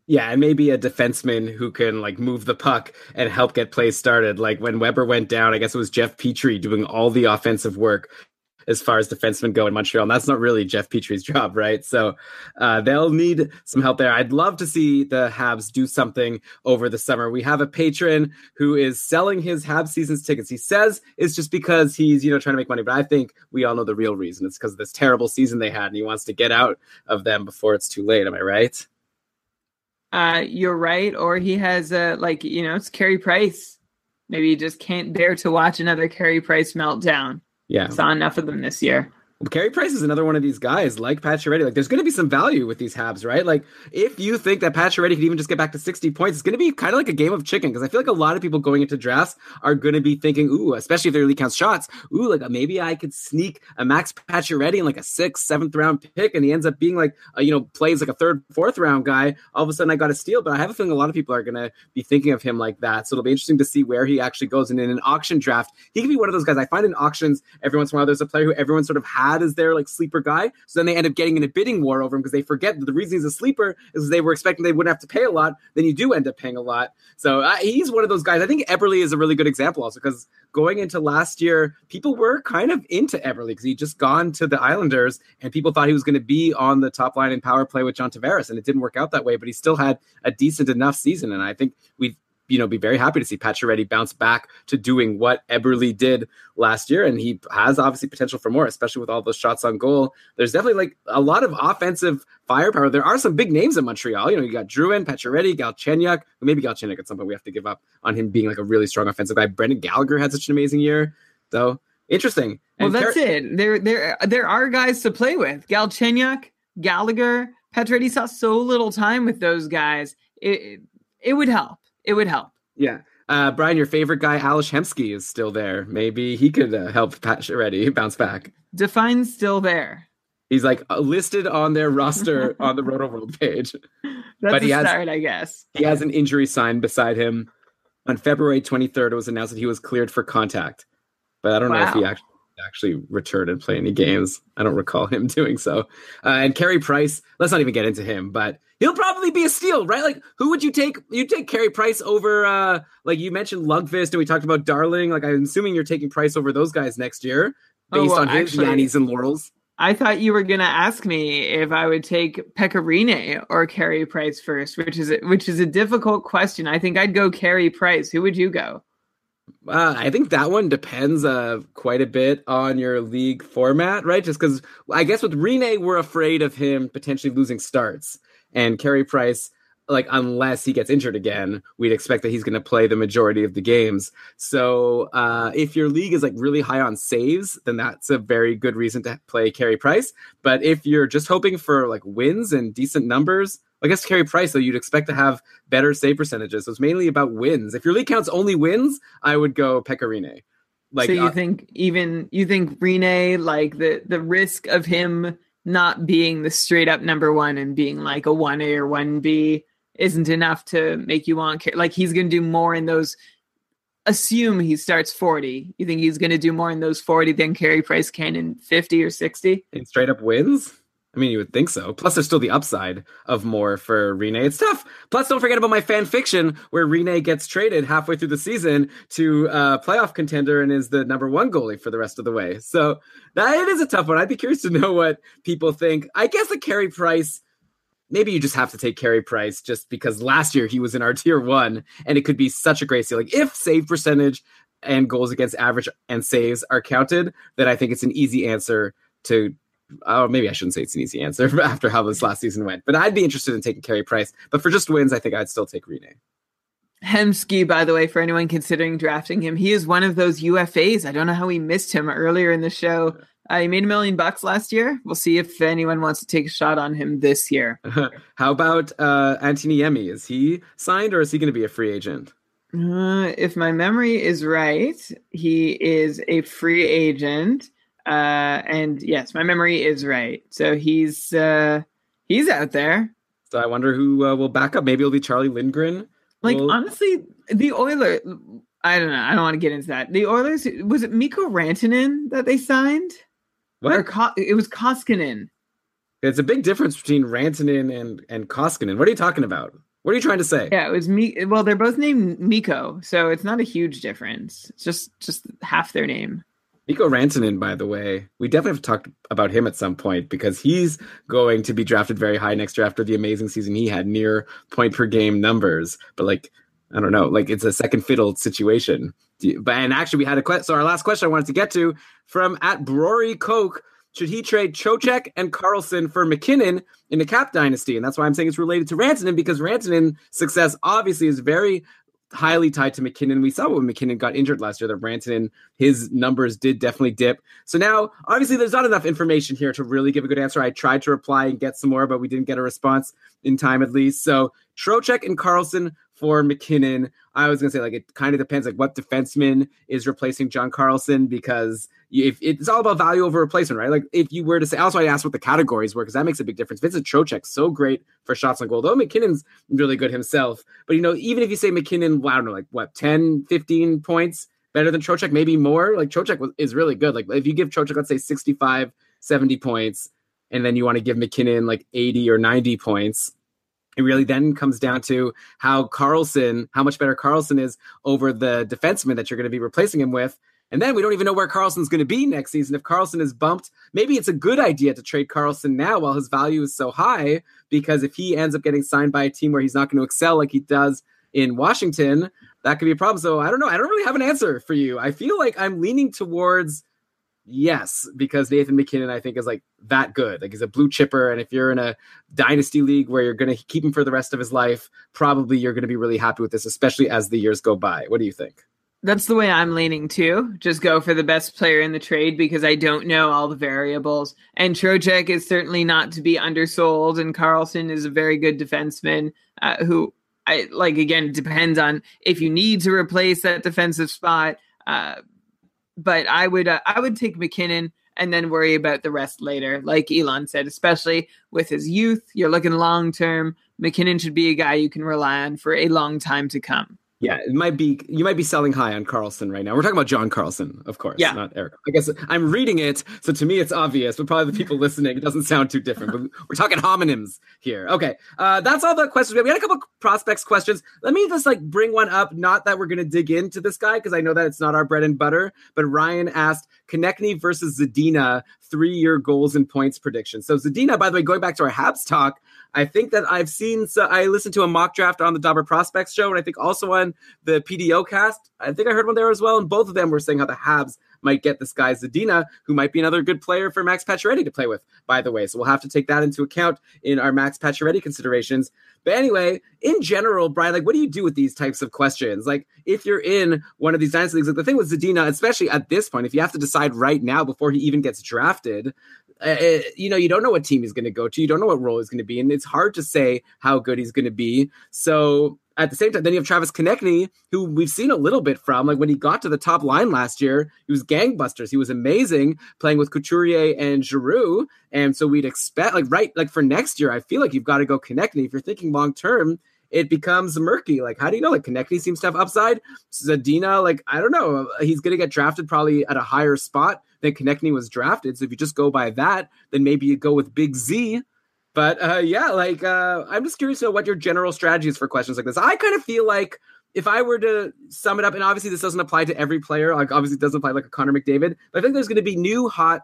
Yeah, and maybe a defenseman who can like move the puck and help get plays started. Like when Weber went down, I guess it was Jeff Petry doing all the offensive work as far as defensemen go in Montreal. And that's not really Jeff Petry's job, right? So uh, they'll need some help there. I'd love to see the Habs do something over the summer. We have a patron who is selling his Habs season's tickets. He says it's just because he's, you know, trying to make money. But I think we all know the real reason. It's because of this terrible season they had and he wants to get out of them before it's too late. Am I right? Uh, you're right. Or he has, uh, like, you know, it's Carey Price. Maybe he just can't bear to watch another Carey Price meltdown. Yeah. Saw enough of them this year. Carey Price is another one of these guys like Pacioretty. Like, there's going to be some value with these Habs, right? Like, if you think that Pacioretty could even just get back to 60 points, it's going to be kind of like a game of chicken because I feel like a lot of people going into drafts are going to be thinking, ooh, especially if they really count shots, ooh, like uh, maybe I could sneak a Max Pacioretty in like a sixth, seventh round pick, and he ends up being like, a, you know, plays like a third, fourth round guy. All of a sudden, I got a steal, but I have a feeling a lot of people are going to be thinking of him like that. So it'll be interesting to see where he actually goes. And in an auction draft, he could be one of those guys. I find in auctions every once in a while, there's a player who everyone sort of had as their like sleeper guy. So then they end up getting in a bidding war over him because they forget that the reason he's a sleeper is they were expecting they wouldn't have to pay a lot. Then you do end up paying a lot. So uh, he's one of those guys. I think Eberle is a really good example also because going into last year, people were kind of into Eberle because he'd just gone to the Islanders and people thought he was going to be on the top line in power play with John Tavares. And it didn't work out that way, but he still had a decent enough season. And I think we've you know, be very happy to see Pacioretty bounce back to doing what Eberle did last year. And he has obviously potential for more, especially with all those shots on goal. There's definitely like a lot of offensive firepower. There are some big names in Montreal. You know, you got Drouin, Pacioretty, Galchenyuk. Maybe Galchenyuk at some point we have to give up on him being like a really strong offensive guy. Brendan Gallagher had such an amazing year. So interesting. Well, that's Car- it. There, there, there are guys to play with. Galchenyuk, Gallagher, Pacioretty saw so little time with those guys. It, it would help it would help. Yeah. Uh, Brian, your favorite guy, Ales Hemsky, is still there. Maybe he could uh, help Pacioretty bounce back. Define still there. He's like listed on their roster on the Roto World page. That's but he has, start, I guess. He has an injury sign beside him. On February 23rd, it was announced that he was cleared for contact. But I don't wow. know if he actually actually return and play any games. I don't recall him doing so. Uh, and Carey Price, let's not even get into him, but he'll probably be a steal, right? Like, who would you take? You take Carey Price over, uh, like you mentioned Lundqvist, and we talked about Darling. Like, I'm assuming you're taking Price over those guys next year based oh, well, on his Yannies and laurels. I thought you were going to ask me if I would take Pekka Rinne or Carey Price first, which is a, which is a difficult question. I think I'd go Carey Price. Who would you go? Uh, I think that one depends uh, quite a bit on your league format, right? Just because I guess with Rinne, we're afraid of him potentially losing starts, and Carey Price, like unless he gets injured again, we'd expect that he's going to play the majority of the games. So uh, if your league is like really high on saves, then that's a very good reason to play Carey Price. But if you're just hoping for like wins and decent numbers, I guess Carey Price, though, you'd expect to have better save percentages. So it's mainly about wins. If your league counts only wins, I would go Pekka Rinne. Like, so you uh, think even you think Rinne like the the risk of him not being the straight up number one and being like a one A or one B isn't enough to make you want like he's going to do more in those. Assume he starts forty. You think he's going to do more in those forty than Carey Price can in fifty or sixty? in straight up wins? I mean, you would think so. Plus, there's still the upside of more for Rinne. It's tough. Plus, don't forget about my fan fiction where Rinne gets traded halfway through the season to a playoff contender and is the number one goalie for the rest of the way. So that it is a tough one. I'd be curious to know what people think. I guess the Carey Price. Maybe you just have to take Carey Price just because last year he was in our tier one and it could be such a great ceiling. If save percentage and goals against average and saves are counted, then I think it's an easy answer to oh, maybe I shouldn't say it's an easy answer after how this last season went, but I'd be interested in taking Carey Price. But for just wins, I think I'd still take Rinne. Hemsky, by the way, for anyone considering drafting him, he is one of those UFAs. I don't know how we missed him earlier in the show. Uh, he made a million bucks last year. We'll see if anyone wants to take a shot on him this year. How about uh, Antti Niemi? Is he signed or is he going to be a free agent? Uh, if my memory is right, he is a free agent. Uh, and yes, my memory is right. So he's uh, he's out there. So I wonder who uh, will back up. Maybe it'll be Charlie Lindgren. Like Well- honestly, the Oilers. I don't know. I don't want to get into that. The Oilers was it Mikko Rantanen that they signed, or What? Ko- it was Koskinen. It's a big difference between Rantanen and and Koskinen. What are you talking about? What are you trying to say? Yeah, it was me. Well, they're both named Mikko, so it's not a huge difference. It's just just half their name. Nico Rantanen, by the way, we definitely have talked about him at some point because he's going to be drafted very high next year after the amazing season he had, near point per game numbers. But like, I don't know, like it's a second fiddle situation. But and actually, we had a question. So our last question I wanted to get to from at Brory Coke: Should he trade Trocheck and Carlson for MacKinnon in the Cap Dynasty? And that's why I'm saying it's related to Rantanen because Rantanen success obviously is very highly tied to MacKinnon. We saw when MacKinnon got injured last year that Rantanen, his numbers did definitely dip. So now, obviously, there's not enough information here to really give a good answer. I tried to reply and get some more, but we didn't get a response in time at least. So Trocheck and Carlson for MacKinnon. I was gonna say like it kind of depends like what defenseman is replacing John Carlson because if it's all about value over replacement, right? Like if you were to say, also I asked what the categories were because that makes a big difference. Vincent Trocheck so great for shots on goal, though MacKinnon's really good himself. But you know, even if you say MacKinnon, well, I don't know, like what 10, 15 points better than Trocheck, maybe more. Like Trocheck is really good. Like if you give Trocheck, let's say 65, 70 points, and then you want to give MacKinnon like 80 or 90 points. It really then comes down to how Carlson, how much better Carlson is over the defenseman that you're going to be replacing him with. And then we don't even know where Carlson's going to be next season. If Carlson is bumped, maybe it's a good idea to trade Carlson now while his value is so high, because if he ends up getting signed by a team where he's not going to excel like he does in Washington, that could be a problem. So I don't know. I don't really have an answer for you. I feel like I'm leaning towards yes, because Nathan MacKinnon, I think, is like that good. Like he's a blue chipper. And if you're in a dynasty league where you're going to keep him for the rest of his life, probably you're going to be really happy with this, especially as the years go by. What do you think? That's the way I'm leaning too. Just go for the best player in the trade because I don't know all the variables. And Trocheck is certainly not to be undersold, and Carlson is a very good defenseman uh, who, I like. Again, it depends on if you need to replace that defensive spot. Uh, but I would, uh, I would take MacKinnon and then worry about the rest later. Like Alon said, especially with his youth, you're looking long term. MacKinnon should be a guy you can rely on for a long time to come. Yeah, it might be you might be selling high on Carlson right now. We're talking about John Carlson, of course, Yeah. not Erik. I guess I'm reading it, so to me it's obvious, but probably the people listening, it doesn't sound too different. But we're talking homonyms here. Okay, uh, that's all the questions we. We had a couple prospects questions. Let me just like bring one up. Not that we're gonna dig into this guy because I know that it's not our bread and butter. But Ryan asked Konecny versus Zadina three-year goals and points prediction. So Zadina, by the way, going back to our Habs talk, I think that I've seen. So I listened to a mock draft on the Dobber Prospects show, and I think also on the PDO cast. I think I heard one there as well, and both of them were saying how the Habs might get this guy Zadina, who might be another good player for Max Pacioretty to play with. By the way, so we'll have to take that into account in our Max Pacioretty considerations. But anyway, in general, Brian, like, what do you do with these types of questions? Like, if you're in one of these dynasty leagues, like the thing with Zadina, especially at this point, if you have to decide right now before he even gets drafted, uh, you know, you don't know what team he's going to go to. You don't know what role he's going to be in. It's hard to say how good he's going to be. So at the same time, then you have Travis Konecny, who we've seen a little bit from. Like when he got to the top line last year, he was gangbusters. He was amazing playing with Couturier and Giroux. And so we'd expect, like, right, like for next year, I feel like you've got to go Konecny. If you're thinking long term, it becomes murky. Like, how do you know? Like, Konecny seems to have upside. Zadina, like, I don't know. He's going to get drafted probably at a higher spot than Konecny was drafted. So if you just go by that, then maybe you go with Big Z but uh, yeah, like uh, I'm just curious to know what your general strategy is for questions like this. I kind of feel like if I were to sum it up, and obviously this doesn't apply to every player, like obviously it doesn't apply like a Connor McDavid, but I think there's going to be new hot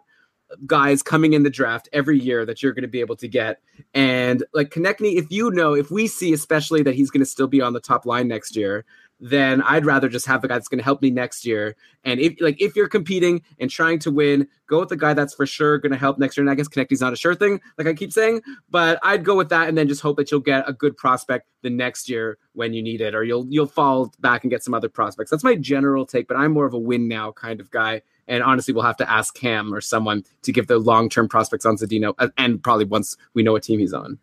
guys coming in the draft every year that you're going to be able to get. And like Konecny, if you know, if we see especially that he's going to still be on the top line next year, then I'd rather just have the guy that's going to help me next year. And if like if you're competing and trying to win, go with the guy that's for sure going to help next year. And I guess Konecny's not a sure thing, like I keep saying, but I'd go with that and then just hope that you'll get a good prospect the next year when you need it, or you'll you'll fall back and get some other prospects. That's my general take, but I'm more of a win now kind of guy. And honestly, we'll have to ask Cam or someone to give the long term prospects on Zadina, uh, and probably once we know what team he's on.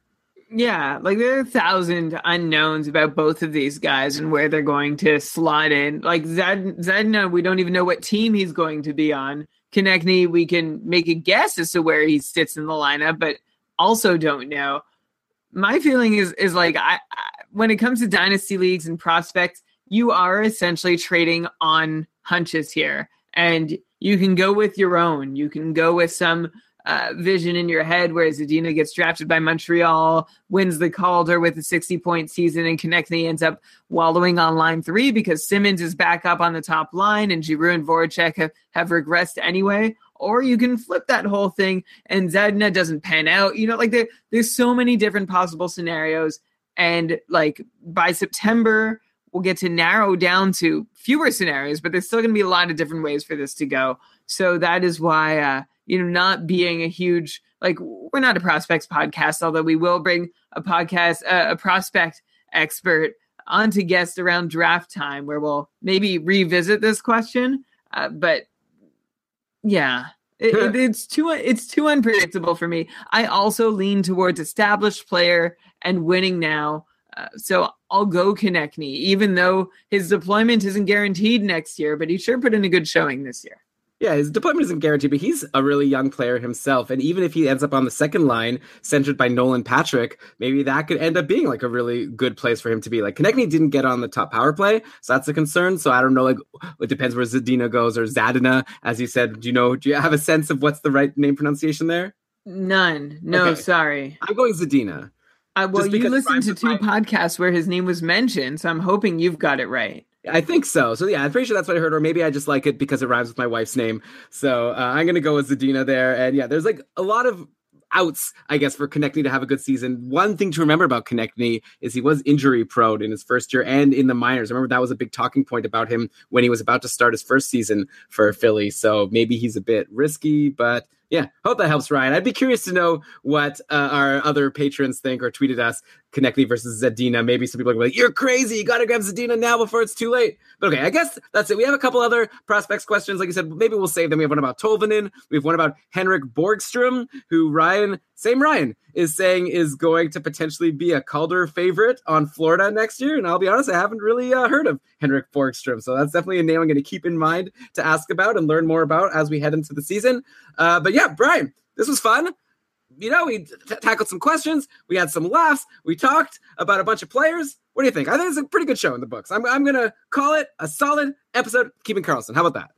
Yeah, like there are a thousand unknowns about both of these guys and where they're going to slot in. Like Zed Zadina, we don't even know what team he's going to be on. Konecny, we can make a guess as to where he sits in the lineup, but also don't know. My feeling is is like I, I when it comes to dynasty leagues and prospects, you are essentially trading on hunches here, and you can go with your own. You can go with some uh, vision in your head where Zadina gets drafted by Montreal, wins the Calder with a 60 point season, and Konecny ends up wallowing on line three because Simmonds is back up on the top line and Giroux and Voracek have, have regressed anyway. Or you can flip that whole thing and Zadina doesn't pan out. You know, like there, there's so many different possible scenarios. And like by September, we'll get to narrow down to fewer scenarios, but there's still going to be a lot of different ways for this to go. So that is why, uh, you know, not being a huge like we're not a prospects podcast, although we will bring a podcast uh, a prospect expert on to guest around draft time where we'll maybe revisit this question. Uh, but yeah, it, it, it's too it's too unpredictable for me. I also lean towards established player and winning now. Uh, so I'll go Konecny, even though his deployment isn't guaranteed next year, but he sure put in a good showing this year. Yeah, his deployment isn't guaranteed, but he's a really young player himself. And even if he ends up on the second line, centered by Nolan Patrick, maybe that could end up being like a really good place for him to be. Like Konecny didn't get on the top power play, so that's a concern. So I don't know, like it depends where Zadina goes or Zadina, as you said. Do you know? Do you have a sense of what's the right name pronunciation there? None. No, okay. sorry. I'm going Zadina. Uh, well, you listened to two my... podcasts where his name was mentioned, so I'm hoping you've got it right. I think so. So yeah, I'm pretty sure that's what I heard, or maybe I just like it because it rhymes with my wife's name. So uh, I'm gonna go with Zadina there. And yeah, there's like a lot of outs, I guess, for Konecny to have a good season. One thing to remember about Konecny is he was injury prone in his first year and in the minors. Remember that was a big talking point about him when he was about to start his first season for Philly. So maybe he's a bit risky, but yeah, hope that helps, Ryan. I'd be curious to know what uh, our other patrons think or tweeted us Konecny versus Zadina. Maybe some people are like, "You're crazy! You got to grab Zadina now before it's too late." But okay, I guess that's it. We have a couple other prospects questions. Like you said, maybe we'll save them. We have one about Tolvanen. We have one about Henrik Borgstrom, who Ryan, same Ryan, is saying is going to potentially be a Calder favorite on Florida next year. And I'll be honest, I haven't really uh, heard of Henrik Borgstrom, so that's definitely a name I'm going to keep in mind to ask about and learn more about as we head into the season. Uh, but yeah, Brian, this was fun you know, we t- tackled some questions, we had some laughs, we talked about a bunch of players. What do you think? I think it's a pretty good show in the books. I'm, I'm going to call it a solid episode Keeping Karlsson. How about that?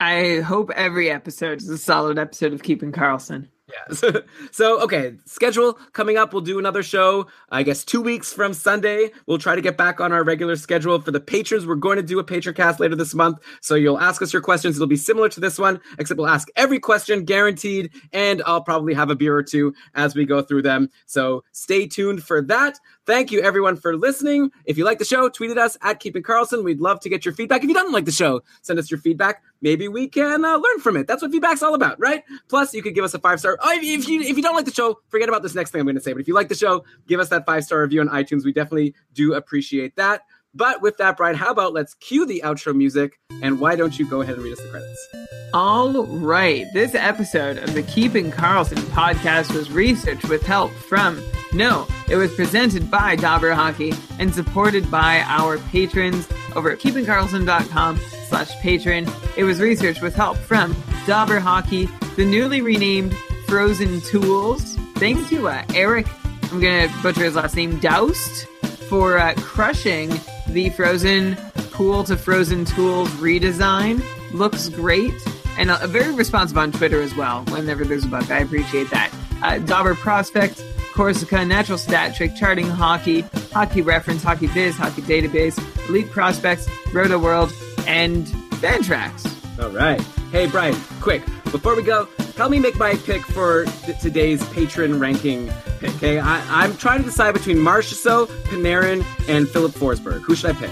I hope every episode is a solid episode of Keeping Karlsson. Yeah. so, okay, schedule coming up. We'll do another show, I guess, two weeks from Sunday. We'll try to get back on our regular schedule. For the patrons, we're going to do a patron cast later this month. So you'll ask us your questions. It'll be similar to this one, except we'll ask every question guaranteed. And I'll probably have a beer or two as we go through them. So stay tuned for that. Thank you, everyone, for listening. If you like the show, tweet at us at Keeping Karlsson. We'd love to get your feedback. If you don't like the show, send us your feedback. Maybe we can uh, learn from it. That's what feedback's all about, right? Plus, you could give us a five star. Oh, if you if you don't like the show, forget about this next thing I'm going to say. But if you like the show, give us that five star review on iTunes. We definitely do appreciate that. But with that, Brian, how about let's cue the outro music? And why don't you go ahead and read us the credits? All right. This episode of the Keeping Karlsson podcast was researched with help from no It was presented by Dobber Hockey and supported by our patrons over at keepingkarlsson.com slash patron. It was researched with help from Dobber Hockey, the newly renamed Frozen Tools. Thanks to uh, Eric, I'm going to butcher his last name, Doust, for uh, crushing the Frozen Pool to Frozen Tools redesign. Looks great. And very responsive on Twitter as well whenever there's a bug. I appreciate that. Uh, Dobber Prospect, Corsica, Natural Stat Trick, Charting Hockey, Hockey Reference, Hockey Biz, Hockey Database, Elite Prospects, Roto World, and Fantrax. All right. Hey, Brian, quick, before we go, help me make my pick for th- today's patron ranking pick, okay? I- I'm trying to decide between Marchessault, Panarin, and Filip Forsberg. Who should I pick?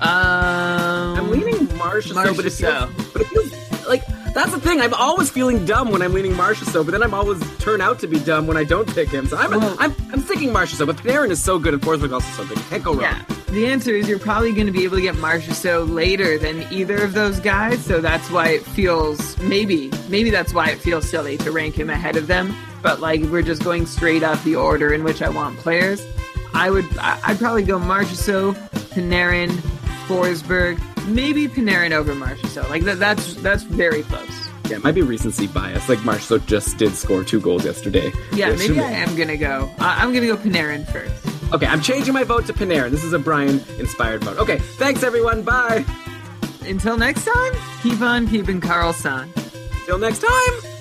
Um, I'm leaning Marchessault, but it feels, but it feels like that's the thing. I'm always feeling dumb when I'm leaning Marchessault, but then I'm always turn out to be dumb when I don't pick him. So I'm Well- I'm, I'm thinking Marchessault, but Panarin is so good and Forsberg also so good. Can't go wrong. Yeah. The answer is you're probably going to be able to get Marchessault later than either of those guys, so that's why it feels maybe maybe that's why it feels silly to rank him ahead of them. But like we're just going straight up the order in which I want players. I would I'd probably go Marchessault, Panarin, Forsberg, maybe Panarin over Marchessault. Like that that's that's very close. Yeah, it might be recency bias. Like Marchessault just did score two goals yesterday. Yeah, maybe I am gonna go. I- I'm gonna go Panarin first. Okay, I'm changing my vote to Panarin. This is a Brian inspired vote. Okay, thanks everyone. Bye. Until next time, keep on keeping Karlsson. Till next time.